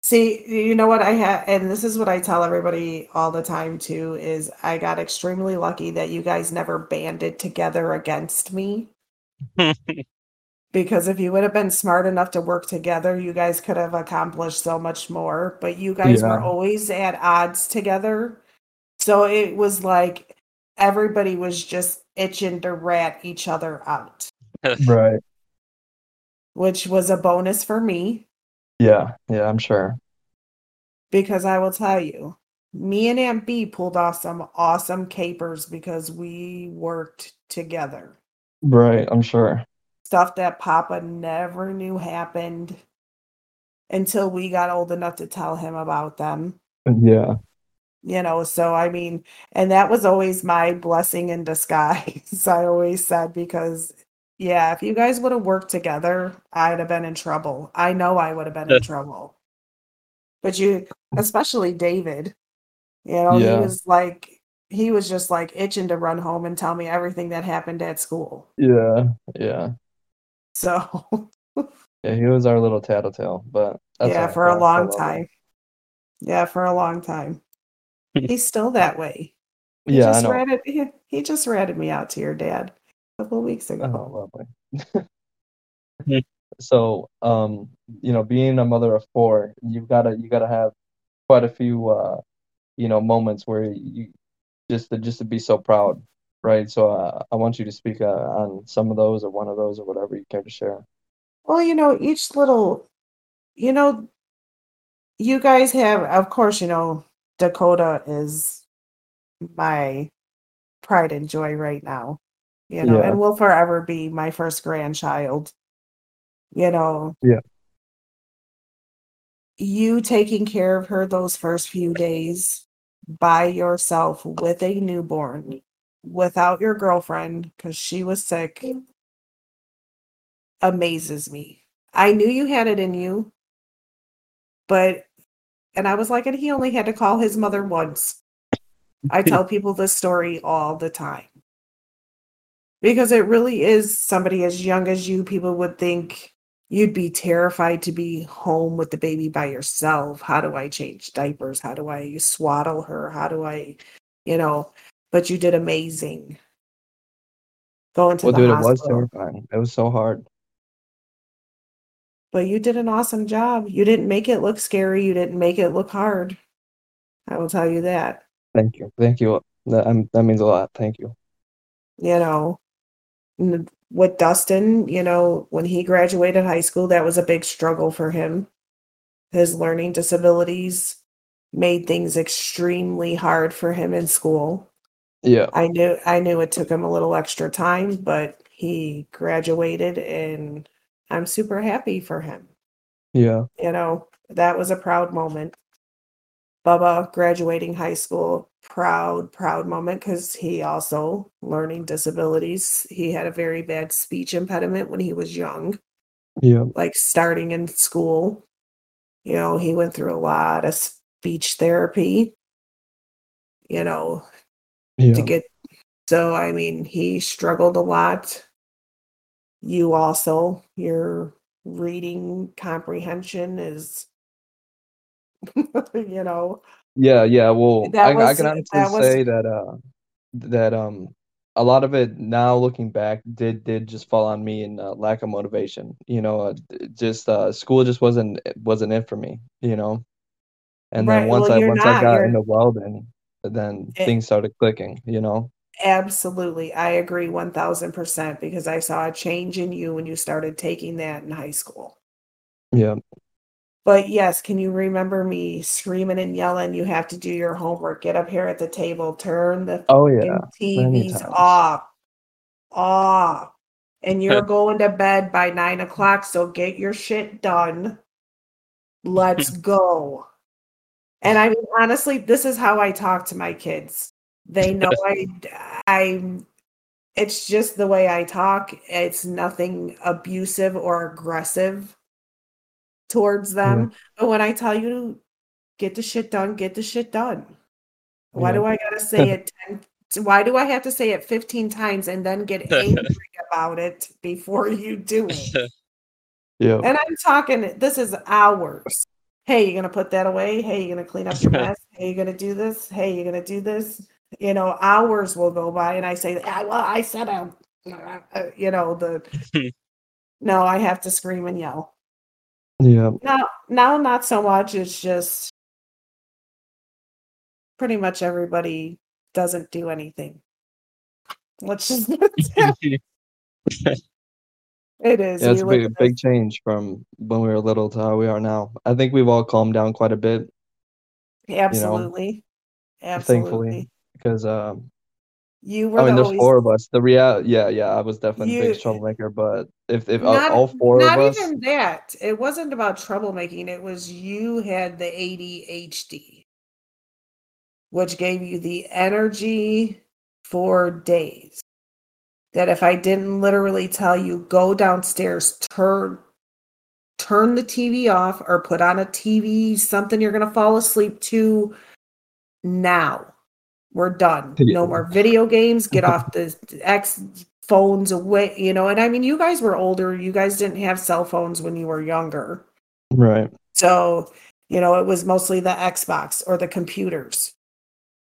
See, you know what I had and this is what I tell everybody all the time too is I got extremely lucky that you guys never banded together against me because if you would have been smart enough to work together, you guys could have accomplished so much more, but you guys were always at odds together. So it was like everybody was just itching to rat each other out, Right. which was a bonus for me Yeah, yeah, I'm sure. because I will tell you, me and Aunt B pulled off some awesome capers because we worked together. Right, I'm sure. Stuff that Papa never knew happened until we got old enough to tell him about them. Yeah. You know, so I mean, and that was always my blessing in disguise, I always said, because yeah, if you guys would have worked together, I'd have been in trouble. I know I would have been in trouble. But you, especially David, you know, Yeah. he was like, he was just like itching to run home and tell me everything that happened at school. Yeah, yeah. So, Yeah, he was our little tattletale, but that's yeah, for a long time. Yeah, for a long time. He's still that way. He Yeah, I just know. ratted he, he just ratted me out to your dad a couple of weeks ago. Oh, lovely. So, um, you know, being a mother of four, you've gotta you gotta have quite a few uh, you know, moments where you just to just to be so proud, right? So, uh, I want you to speak uh, on some of those or one of those or whatever you care to share. Well, you know, each little, you know, you guys have, of course, you know, Dakota is my pride and joy right now. You know, Yeah. and will forever be my first grandchild. You know. Yeah. You taking care of her those first few days by yourself with a newborn without your girlfriend because she was sick mm. amazes me. I knew you had it in you, but and I was like, and he only had to call his mother once. I tell people this story all the time because it really is somebody as young as you. People would think you'd be terrified to be home with the baby by yourself. How do I change diapers? How do I swaddle her? How do I, you know? But you did amazing. Going to Well, the dude, it was hospital. terrifying. It was so hard. but you did an awesome job. You didn't make it look scary. You didn't make it look hard. I will tell you that. Thank you. Thank you. That, um, that means a lot. Thank you. You know, with Dustin, you know, when he graduated high school, that was a big struggle for him. His learning disabilities made things extremely hard for him in school. Yeah. I knew I knew it took him a little extra time, but he graduated and I'm super happy for him. Yeah. you know, that was a proud moment. Bubba graduating high school, proud, proud moment because he also learning disabilities. He had a very bad speech impediment when he was young, Yeah. like starting in school. You know, he went through a lot of speech therapy, you know, Yeah. to get so I mean, he struggled a lot. You also, your reading comprehension is you know, Yeah, yeah. Well, That I, I was- can that honestly was- say that uh that um a lot of it now looking back did did just fall on me and uh, lack of motivation. You know, uh, just uh school just wasn't wasn't it for me, you know. And then once well, I once I got you're- into welding, then Eh. things started clicking, you know. absolutely. I agree 1000% because I saw a change in you when you started taking that in high school. Yeah. But yes, can you remember me screaming and yelling, you have to do your homework, get up here at the table, turn the Oh yeah. TVs off, off. And you're going to bed by nine o'clock, so get your shit done. Let's go. And I mean, honestly, this is how I talk to my kids. They know I, I'm, it's just the way I talk. It's nothing abusive or aggressive towards them. But when I tell you, to get the shit done, get the shit done. Why Yeah. do I gotta say it 10 why do I have to say it 15 times and then get angry about it before you do it? Yeah. And I'm talking, this is hours. Hey, you're gonna put that away. Hey, you're gonna clean up your mess. Hey, you're gonna do this. Hey, you're gonna do this. You know, hours will go by, and I say, "Ah, "Well, I said, um, uh, you know, the." no, I have to scream and yell. Yeah. Now, now, not so much. It's just pretty much everybody doesn't do anything. Let's just. it is. Yeah, it's a big big change from when we were little to how we are now. I think we've all calmed down quite a bit this- Absolutely. thankfully. Because um You were I mean the there's always- four of us. The real yeah, yeah, I was definitely the biggest You- troublemaker, but if if not, all, all four of us not even that. It wasn't about troublemaking. It was you had the ADHD, which gave you the energy for days. That if I didn't literally tell you, go downstairs, turn turn the TV off or put on a TV, something you're gonna fall asleep to now. We're done. No more video games. Get off the X phones away, you know. And I mean, you guys were older. You guys didn't have cell phones when you were younger. right. So, you know, it was mostly the Xbox or the computers.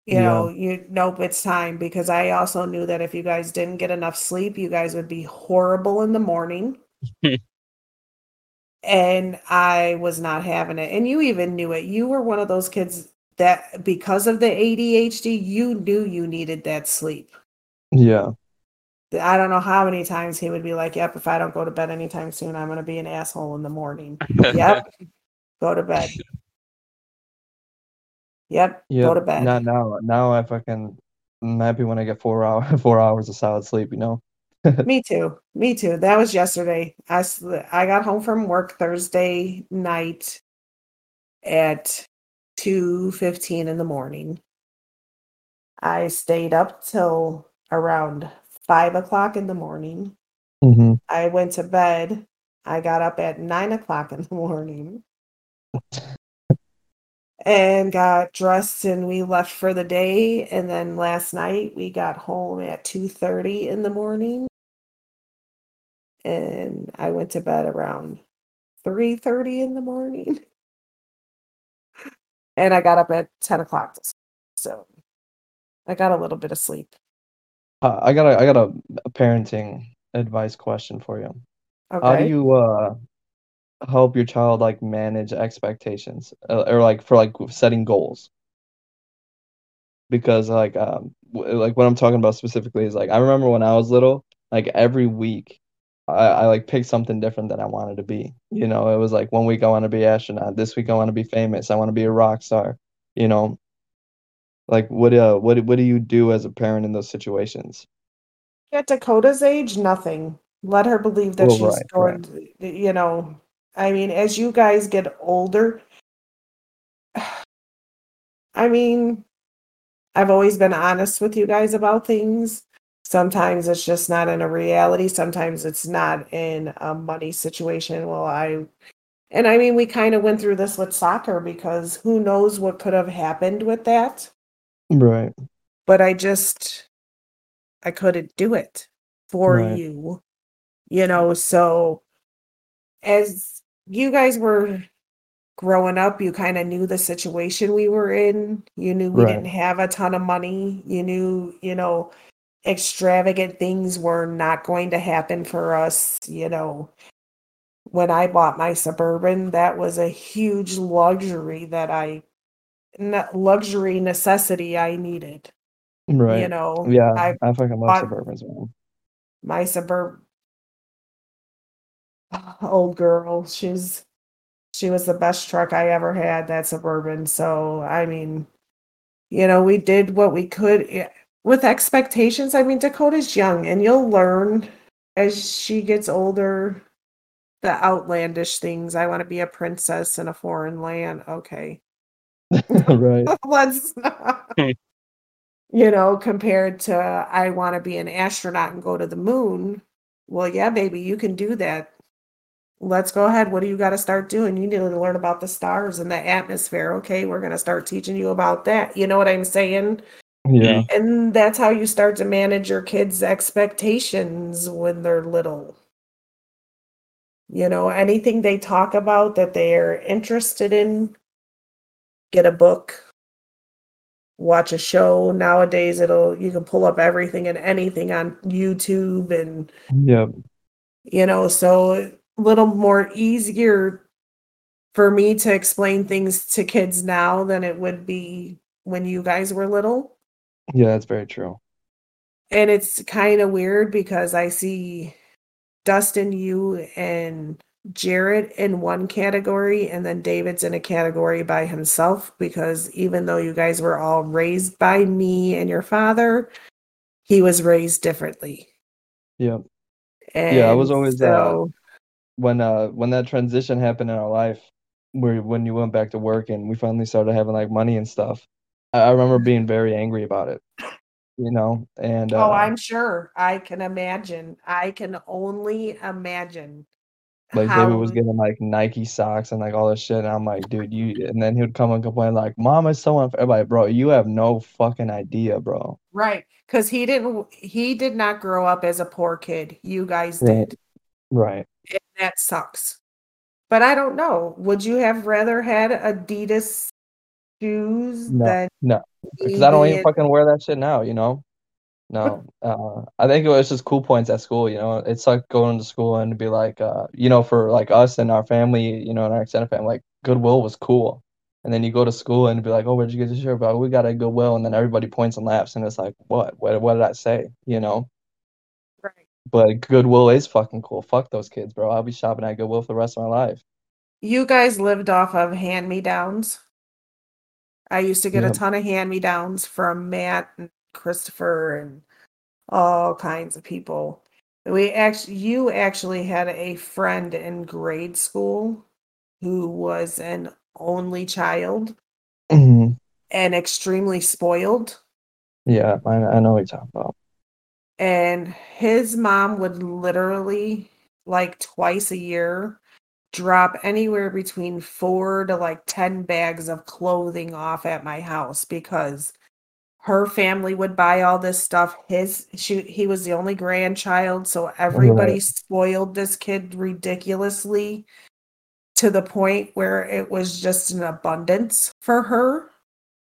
You Yeah. know, you nope, it's time because I also knew that if you guys didn't get enough sleep, you guys would be horrible in the morning. and I was not having it. And you even knew it. You were one of those kids that because of the ADHD, you knew you needed that sleep. Yeah. I don't know how many times he would be like, Yep, if I don't go to bed anytime soon, I'm gonna be an asshole in the morning. Yep. go to bed. Yep. Yeah. Go to bed. Not now. Now I fucking I'm happy when I get four hour four hours of solid sleep. You know. Me too. Me too. That was yesterday. I I got home from work Thursday night at 2:15 in the morning. I stayed up till around five o'clock in the morning. hmm I went to bed. I got up at nine o'clock in the morning and got dressed and we left for the day. And then last night we got home at 2:30 in the morning. And I went to bed around 3:30 in the morning. And I got up at 10 o'clock. So I got a little bit of sleep. Uh, I got a I got a, a parenting advice question for you. How do you uh help your child like manage expectations uh, or like for like setting goals? Because like um w- like what I'm talking about specifically is like I remember when I was little, like every week I, I like picked something different that I wanted to be. You know, it was like one week I want to be astronaut, this week I want to be famous, I want to be a rock star, you know. Like what uh what what do you do as a parent in those situations? At Dakota's age, nothing. Let her believe that Well, she's right, going, to- you know, I mean, as you guys get older, I mean, I've always been honest with you guys about things. Sometimes it's just not in a reality. Sometimes it's not in a money situation. Well, I, and I mean, we kind of went through this with soccer because who knows what could have happened with that. Right. But I just, I couldn't do it for Right. you, you know. So as you guys were growing up, you kind of knew the situation we were in. You knew we Right. didn't have a ton of money. You knew, you know, extravagant things were not going to happen for us. You know, when I bought my Suburban, that was a huge luxury that I, luxury necessity I needed. Right. You know, Yeah, I I fucking love Suburbans, man. my suburb old girl. She's she was the best truck i ever had that suburban. So i mean you know we did what we could eh, with expectations. I mean dakota's young and you'll learn as she gets older the outlandish things. I want to be a princess in a foreign land. Okay. Right. let's not. You know compared to i want to be an astronaut and go to the moon. Well yeah baby you can do that let's go ahead. What do you got to start doing? You need to learn about the stars and the atmosphere okay? We're going to start teaching you about that. You know what i'm saying? Yeah. and that's how you start to manage your kids expectations when they're little. You know anything they talk about that they're interested in get a book watch a show. Nowadays it'll you can pull up everything and anything on youtube and Yeah. you know so little more easier for me to explain things to kids now than it would be when you guys were little Yeah, that's very true. and it's kind of weird because I see Dustin, you, and Jared in one category, and then David's in a category by himself. Because even though you guys were all raised by me and your father, he was raised differently. Yeah. And Yeah, I was always, so, When uh when that transition happened in our life, where when you went back to work and we finally started having like money and stuff, I, I remember being very angry about it. You know, and uh, oh, I'm sure. I can imagine. I can only imagine. like how David was getting like Nike socks and like all this shit, and I'm like, dude, you. And then he would come and complain like, "Mom is so unfair." Like, bro, you have no fucking idea, bro. right because he didn't. He did not grow up as a poor kid. You guys did. Right. That sucks. But I don't know. Would you have rather had Adidas shoes No, than no, because I don't even fucking wear that shit now. You know. No, uh, I think it was just cool points at school. You know, it sucked going to school and to be like, uh, you know, for like us and our family, you know, and our extended family, like Goodwill was cool. And then you go to school and be like, oh, where'd you get this shirt? But we got a Goodwill, and then everybody points and laughs, and it's like, what? What? What did I say? You know. But Goodwill is fucking cool. Fuck those kids, bro. I'll be shopping at Goodwill for the rest of my life. You guys lived off of hand me downs. I used to get a ton of hand me downs from Matt and Christopher and all kinds of people. We actually, you actually had a friend in grade school who was an only child Mhm. and extremely spoiled. Yeah, I, I know what you're talking about. And his mom would literally, like twice a year, drop anywhere between four to like 10 bags of clothing off at my house because her family would buy all this stuff. His she he was the only grandchild, so everybody Right. spoiled this kid ridiculously to the point where it was just an abundance for her.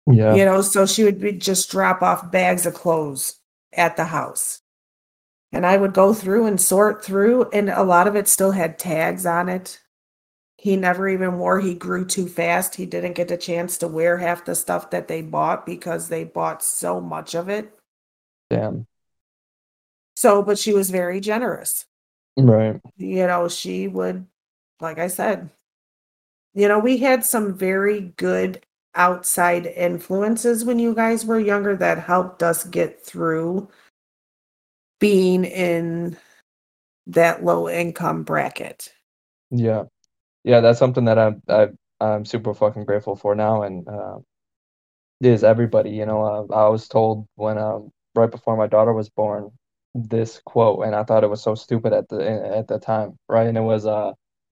Yeah. You know, so she would be just drop off bags of clothes at the house. And I would go through and sort through, and a lot of it still had tags on it. He never even wore, he grew too fast. He didn't get a chance to wear half the stuff that they bought because they bought so much of it. Damn. So, but she was very generous. Right. You know, she would, like I said, you know, we had some very good outside influences when you guys were younger that helped us get through being in that low income bracket. Yeah. Yeah, that's something that I'm I, I'm super fucking grateful for now, and uh, is everybody. You know, uh, I was told when um right before my daughter was born this quote, and I thought it was so stupid at the at the time, right? And it was uh,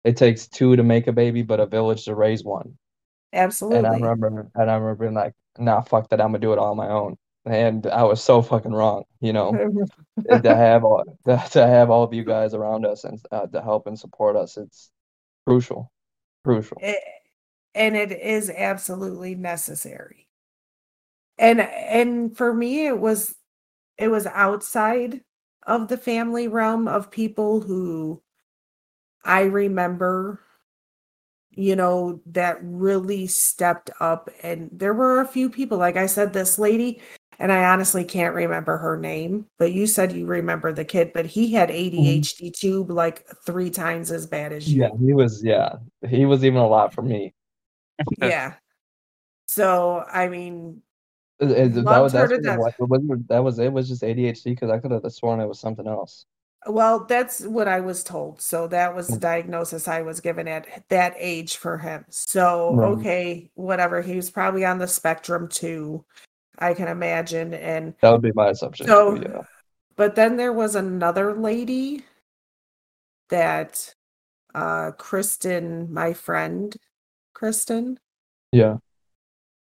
it takes two to make a baby, but a village to raise one. Absolutely. And I remember, and I remember being like, nah, fuck that, I'm gonna do it all on my own. And I was so fucking wrong, you know. To have all to have all of you guys around us and uh, to help and support us, it's crucial, crucial. It- and it is absolutely necessary. And and for me it was it was outside of the family realm of people who I remember you know that really stepped up and there were a few people like I said this lady and I honestly can't remember her name but you said you remember the kid but he had ADHD too like 3 times as bad as you Yeah, he was. Yeah, he was even a lot for me. yeah. So I mean, It- it- that was that's what it was. It wasn't- that was it. Was just ADHD because I could have sworn it was something else. well, that's what I was told. So that was the Mm. diagnosis I was given at that age for him. So Right. okay, whatever. He was probably on the spectrum too. I can imagine. And That would be my assumption. So- yeah. but then there was another lady that uh Kristen, my friend, Kristen, Yeah.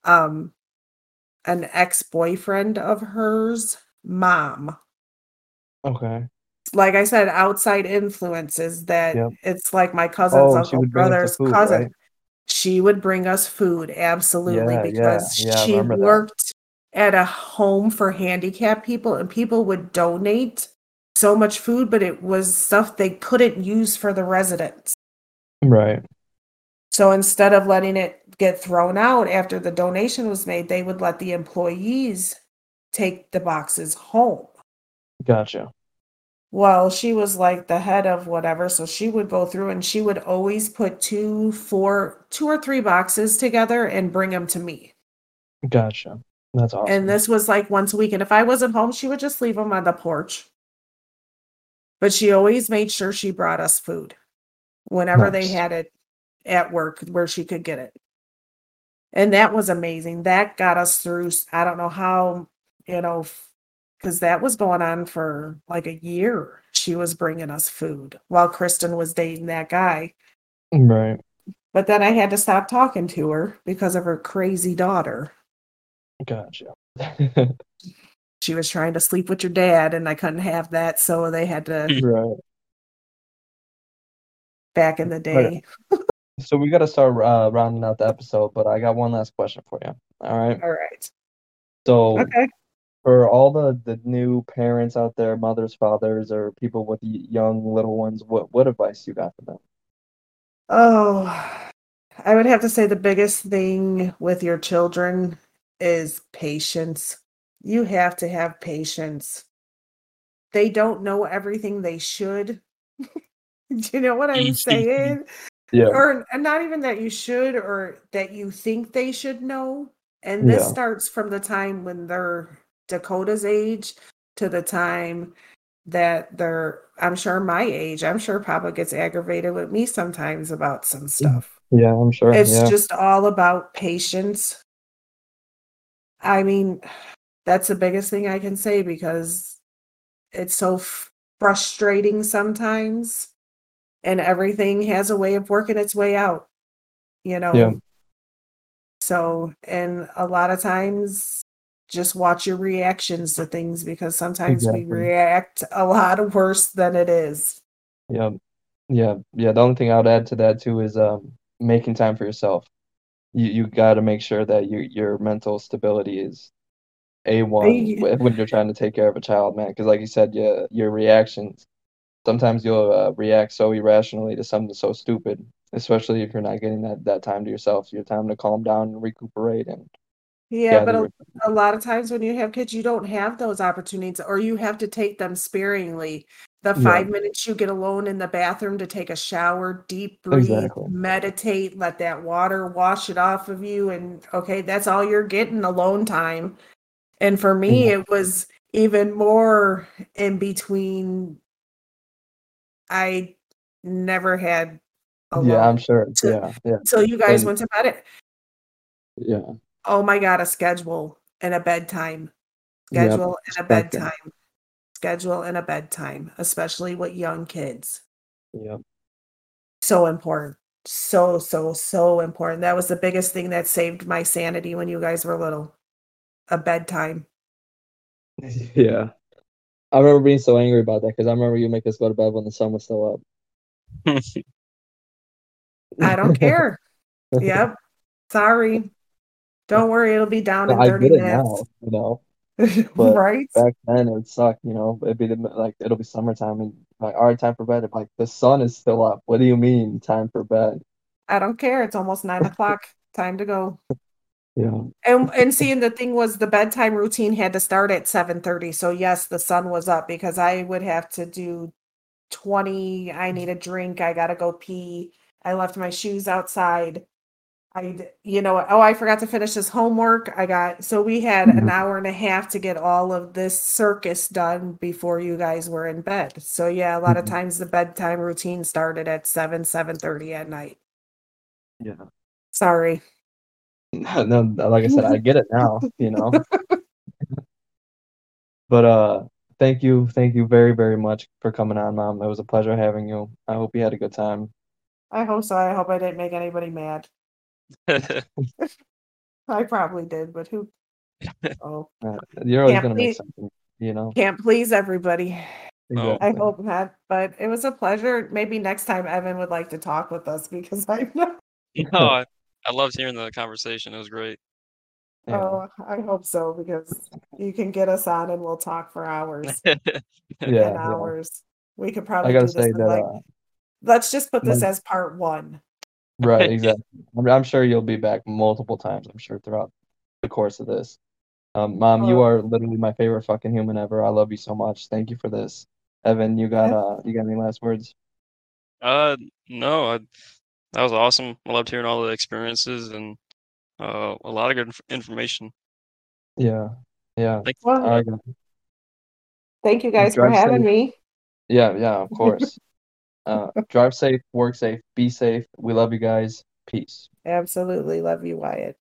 um, an ex-boyfriend of hers, mom. Okay. like I said, outside influences that Yep. it's like my cousin's Oh, uncle, would bring us brother's food, cousin. right? She would bring us food, absolutely, Yeah, yeah, because yeah, I she worked at a home for handicapped people, and people would donate so much food, but it was stuff they couldn't use for the residents. Right. So instead of letting it get thrown out after the donation was made, they would let the employees take the boxes home. Gotcha. Well, she was like the head of whatever, so she would go through and she would always put two, four, two or three boxes together and bring them to me. Gotcha. That's awesome. And this was like once a week. And if I wasn't home, she would just leave them on the porch. But she always made sure she brought us food whenever they had it at work where she could get it. And that was amazing. That got us through, I don't know how, you know, because that was going on for like a year. She was bringing us food while Kristen was dating that guy. Right. But then I had to stop talking to her because of her crazy daughter. Gotcha. She was trying to sleep with your dad, and I couldn't have that. So they had to, right. back in the day. So we got to start uh, rounding out the episode, but I got one last question for you. All right. All right. So Okay. for all the the new parents out there, mothers, fathers, or people with young little ones, what what advice you got for them? Oh, I would have to say the biggest thing with your children is patience. You have to have patience. They don't know everything they should. Do you know what I'm saying? Yeah. Or and not even that you should or that you think they should know. And this Yeah. starts from the time when they're Dakota's age to the time that they're I'm sure my age. I'm sure Papa gets aggravated with me sometimes about some mm, stuff. Yeah, I'm sure. It's yeah. just all about patience. I mean, that's the biggest thing I can say because it's so f- frustrating sometimes and everything has a way of working its way out, you know. Yeah. So, and a lot of times just watch your reactions to things because sometimes Exactly. we react a lot worse than it is. Yeah, yeah, yeah. The only thing I would add to that too is um, making time for yourself. You you got to make sure that your your mental stability is A1 when you're trying to take care of a child, man. Because like you said, yeah, your reactions sometimes you'll uh, react so irrationally to something so stupid, especially if you're not getting that that time to yourself, your time to calm down and recuperate and Yeah, but a, a lot of times when you have kids, you don't have those opportunities, or you have to take them sparingly. The Yeah. five minutes you get alone in the bathroom to take a shower, deep breathe, Exactly. meditate, let that water wash it off of you. And okay, that's all you're getting alone time. And for me, Yeah. it was even more in between. I never had alone. Yeah, I'm sure. to- Yeah, yeah, So you guys and- went to bed. yeah. Oh my God, a schedule and a bedtime. Yep, Schedule and a it. bedtime. Schedule and a bedtime, especially with young kids. Yep. So important. So, so, so important. That was the biggest thing that saved my sanity when you guys were little. A bedtime. Yeah. I remember being so angry about that because I remember you make us go to bed when the sun was still up. I don't care. yep. Sorry. Don't worry, it'll be down in I 30 get it now, minutes. you know. but right? Back then it would suck, you know. It'd be the, like it'll be summertime and like all right, time for bed. Like the sun is still up. What do you mean time for bed? I don't care. It's almost nine o'clock. Time to go. Yeah. And and seeing the thing was the bedtime routine had to start at 7:30. So yes, the sun was up because I would have to do 20 I need a drink, I got to go pee. I left my shoes outside. I you know, oh, I forgot to finish this homework. I got so we had an Mhm. hour and a half to get all of this circus done before you guys were in bed. So yeah, a lot of Mhm. times the bedtime routine started at 7 7:30 at night. Yeah. Sorry. No, like I said, I get it now, you know. But uh thank you, thank you very, very much for coming on, Mom. It was a pleasure having you. I hope you had a good time. I hope so. I hope I didn't make anybody mad. I probably did, but who? Oh, Uh, you're always gonna make something, you know. can't please everybody. No. I hope not, but it was a pleasure. Maybe next time Evan would like to talk with us because I know. no, I, I loved hearing the conversation. It was great. Yeah. Oh, I hope so because you can get us on and we'll talk for hours Yeah, and yeah. hours. We could probably. I probably gotta do this say that like. uh Let's just put this like- as part one. Right, exactly. I'm, I'm sure you'll be back multiple times, I'm sure, throughout the course of this. Um, Mom, you Oh. are literally my favorite fucking human ever. I love you so much. Thank you for this. Evan, you got uh you got any last words? Uh, no, I, that was awesome. I loved hearing all the experiences and uh, a lot of good inf- information. Yeah. Yeah. Thank Well, I thank you guys for having safe. me. Yeah, yeah, of course. Uh, drive safe, work safe, be safe. We love you guys. Peace. Absolutely love you, Wyatt.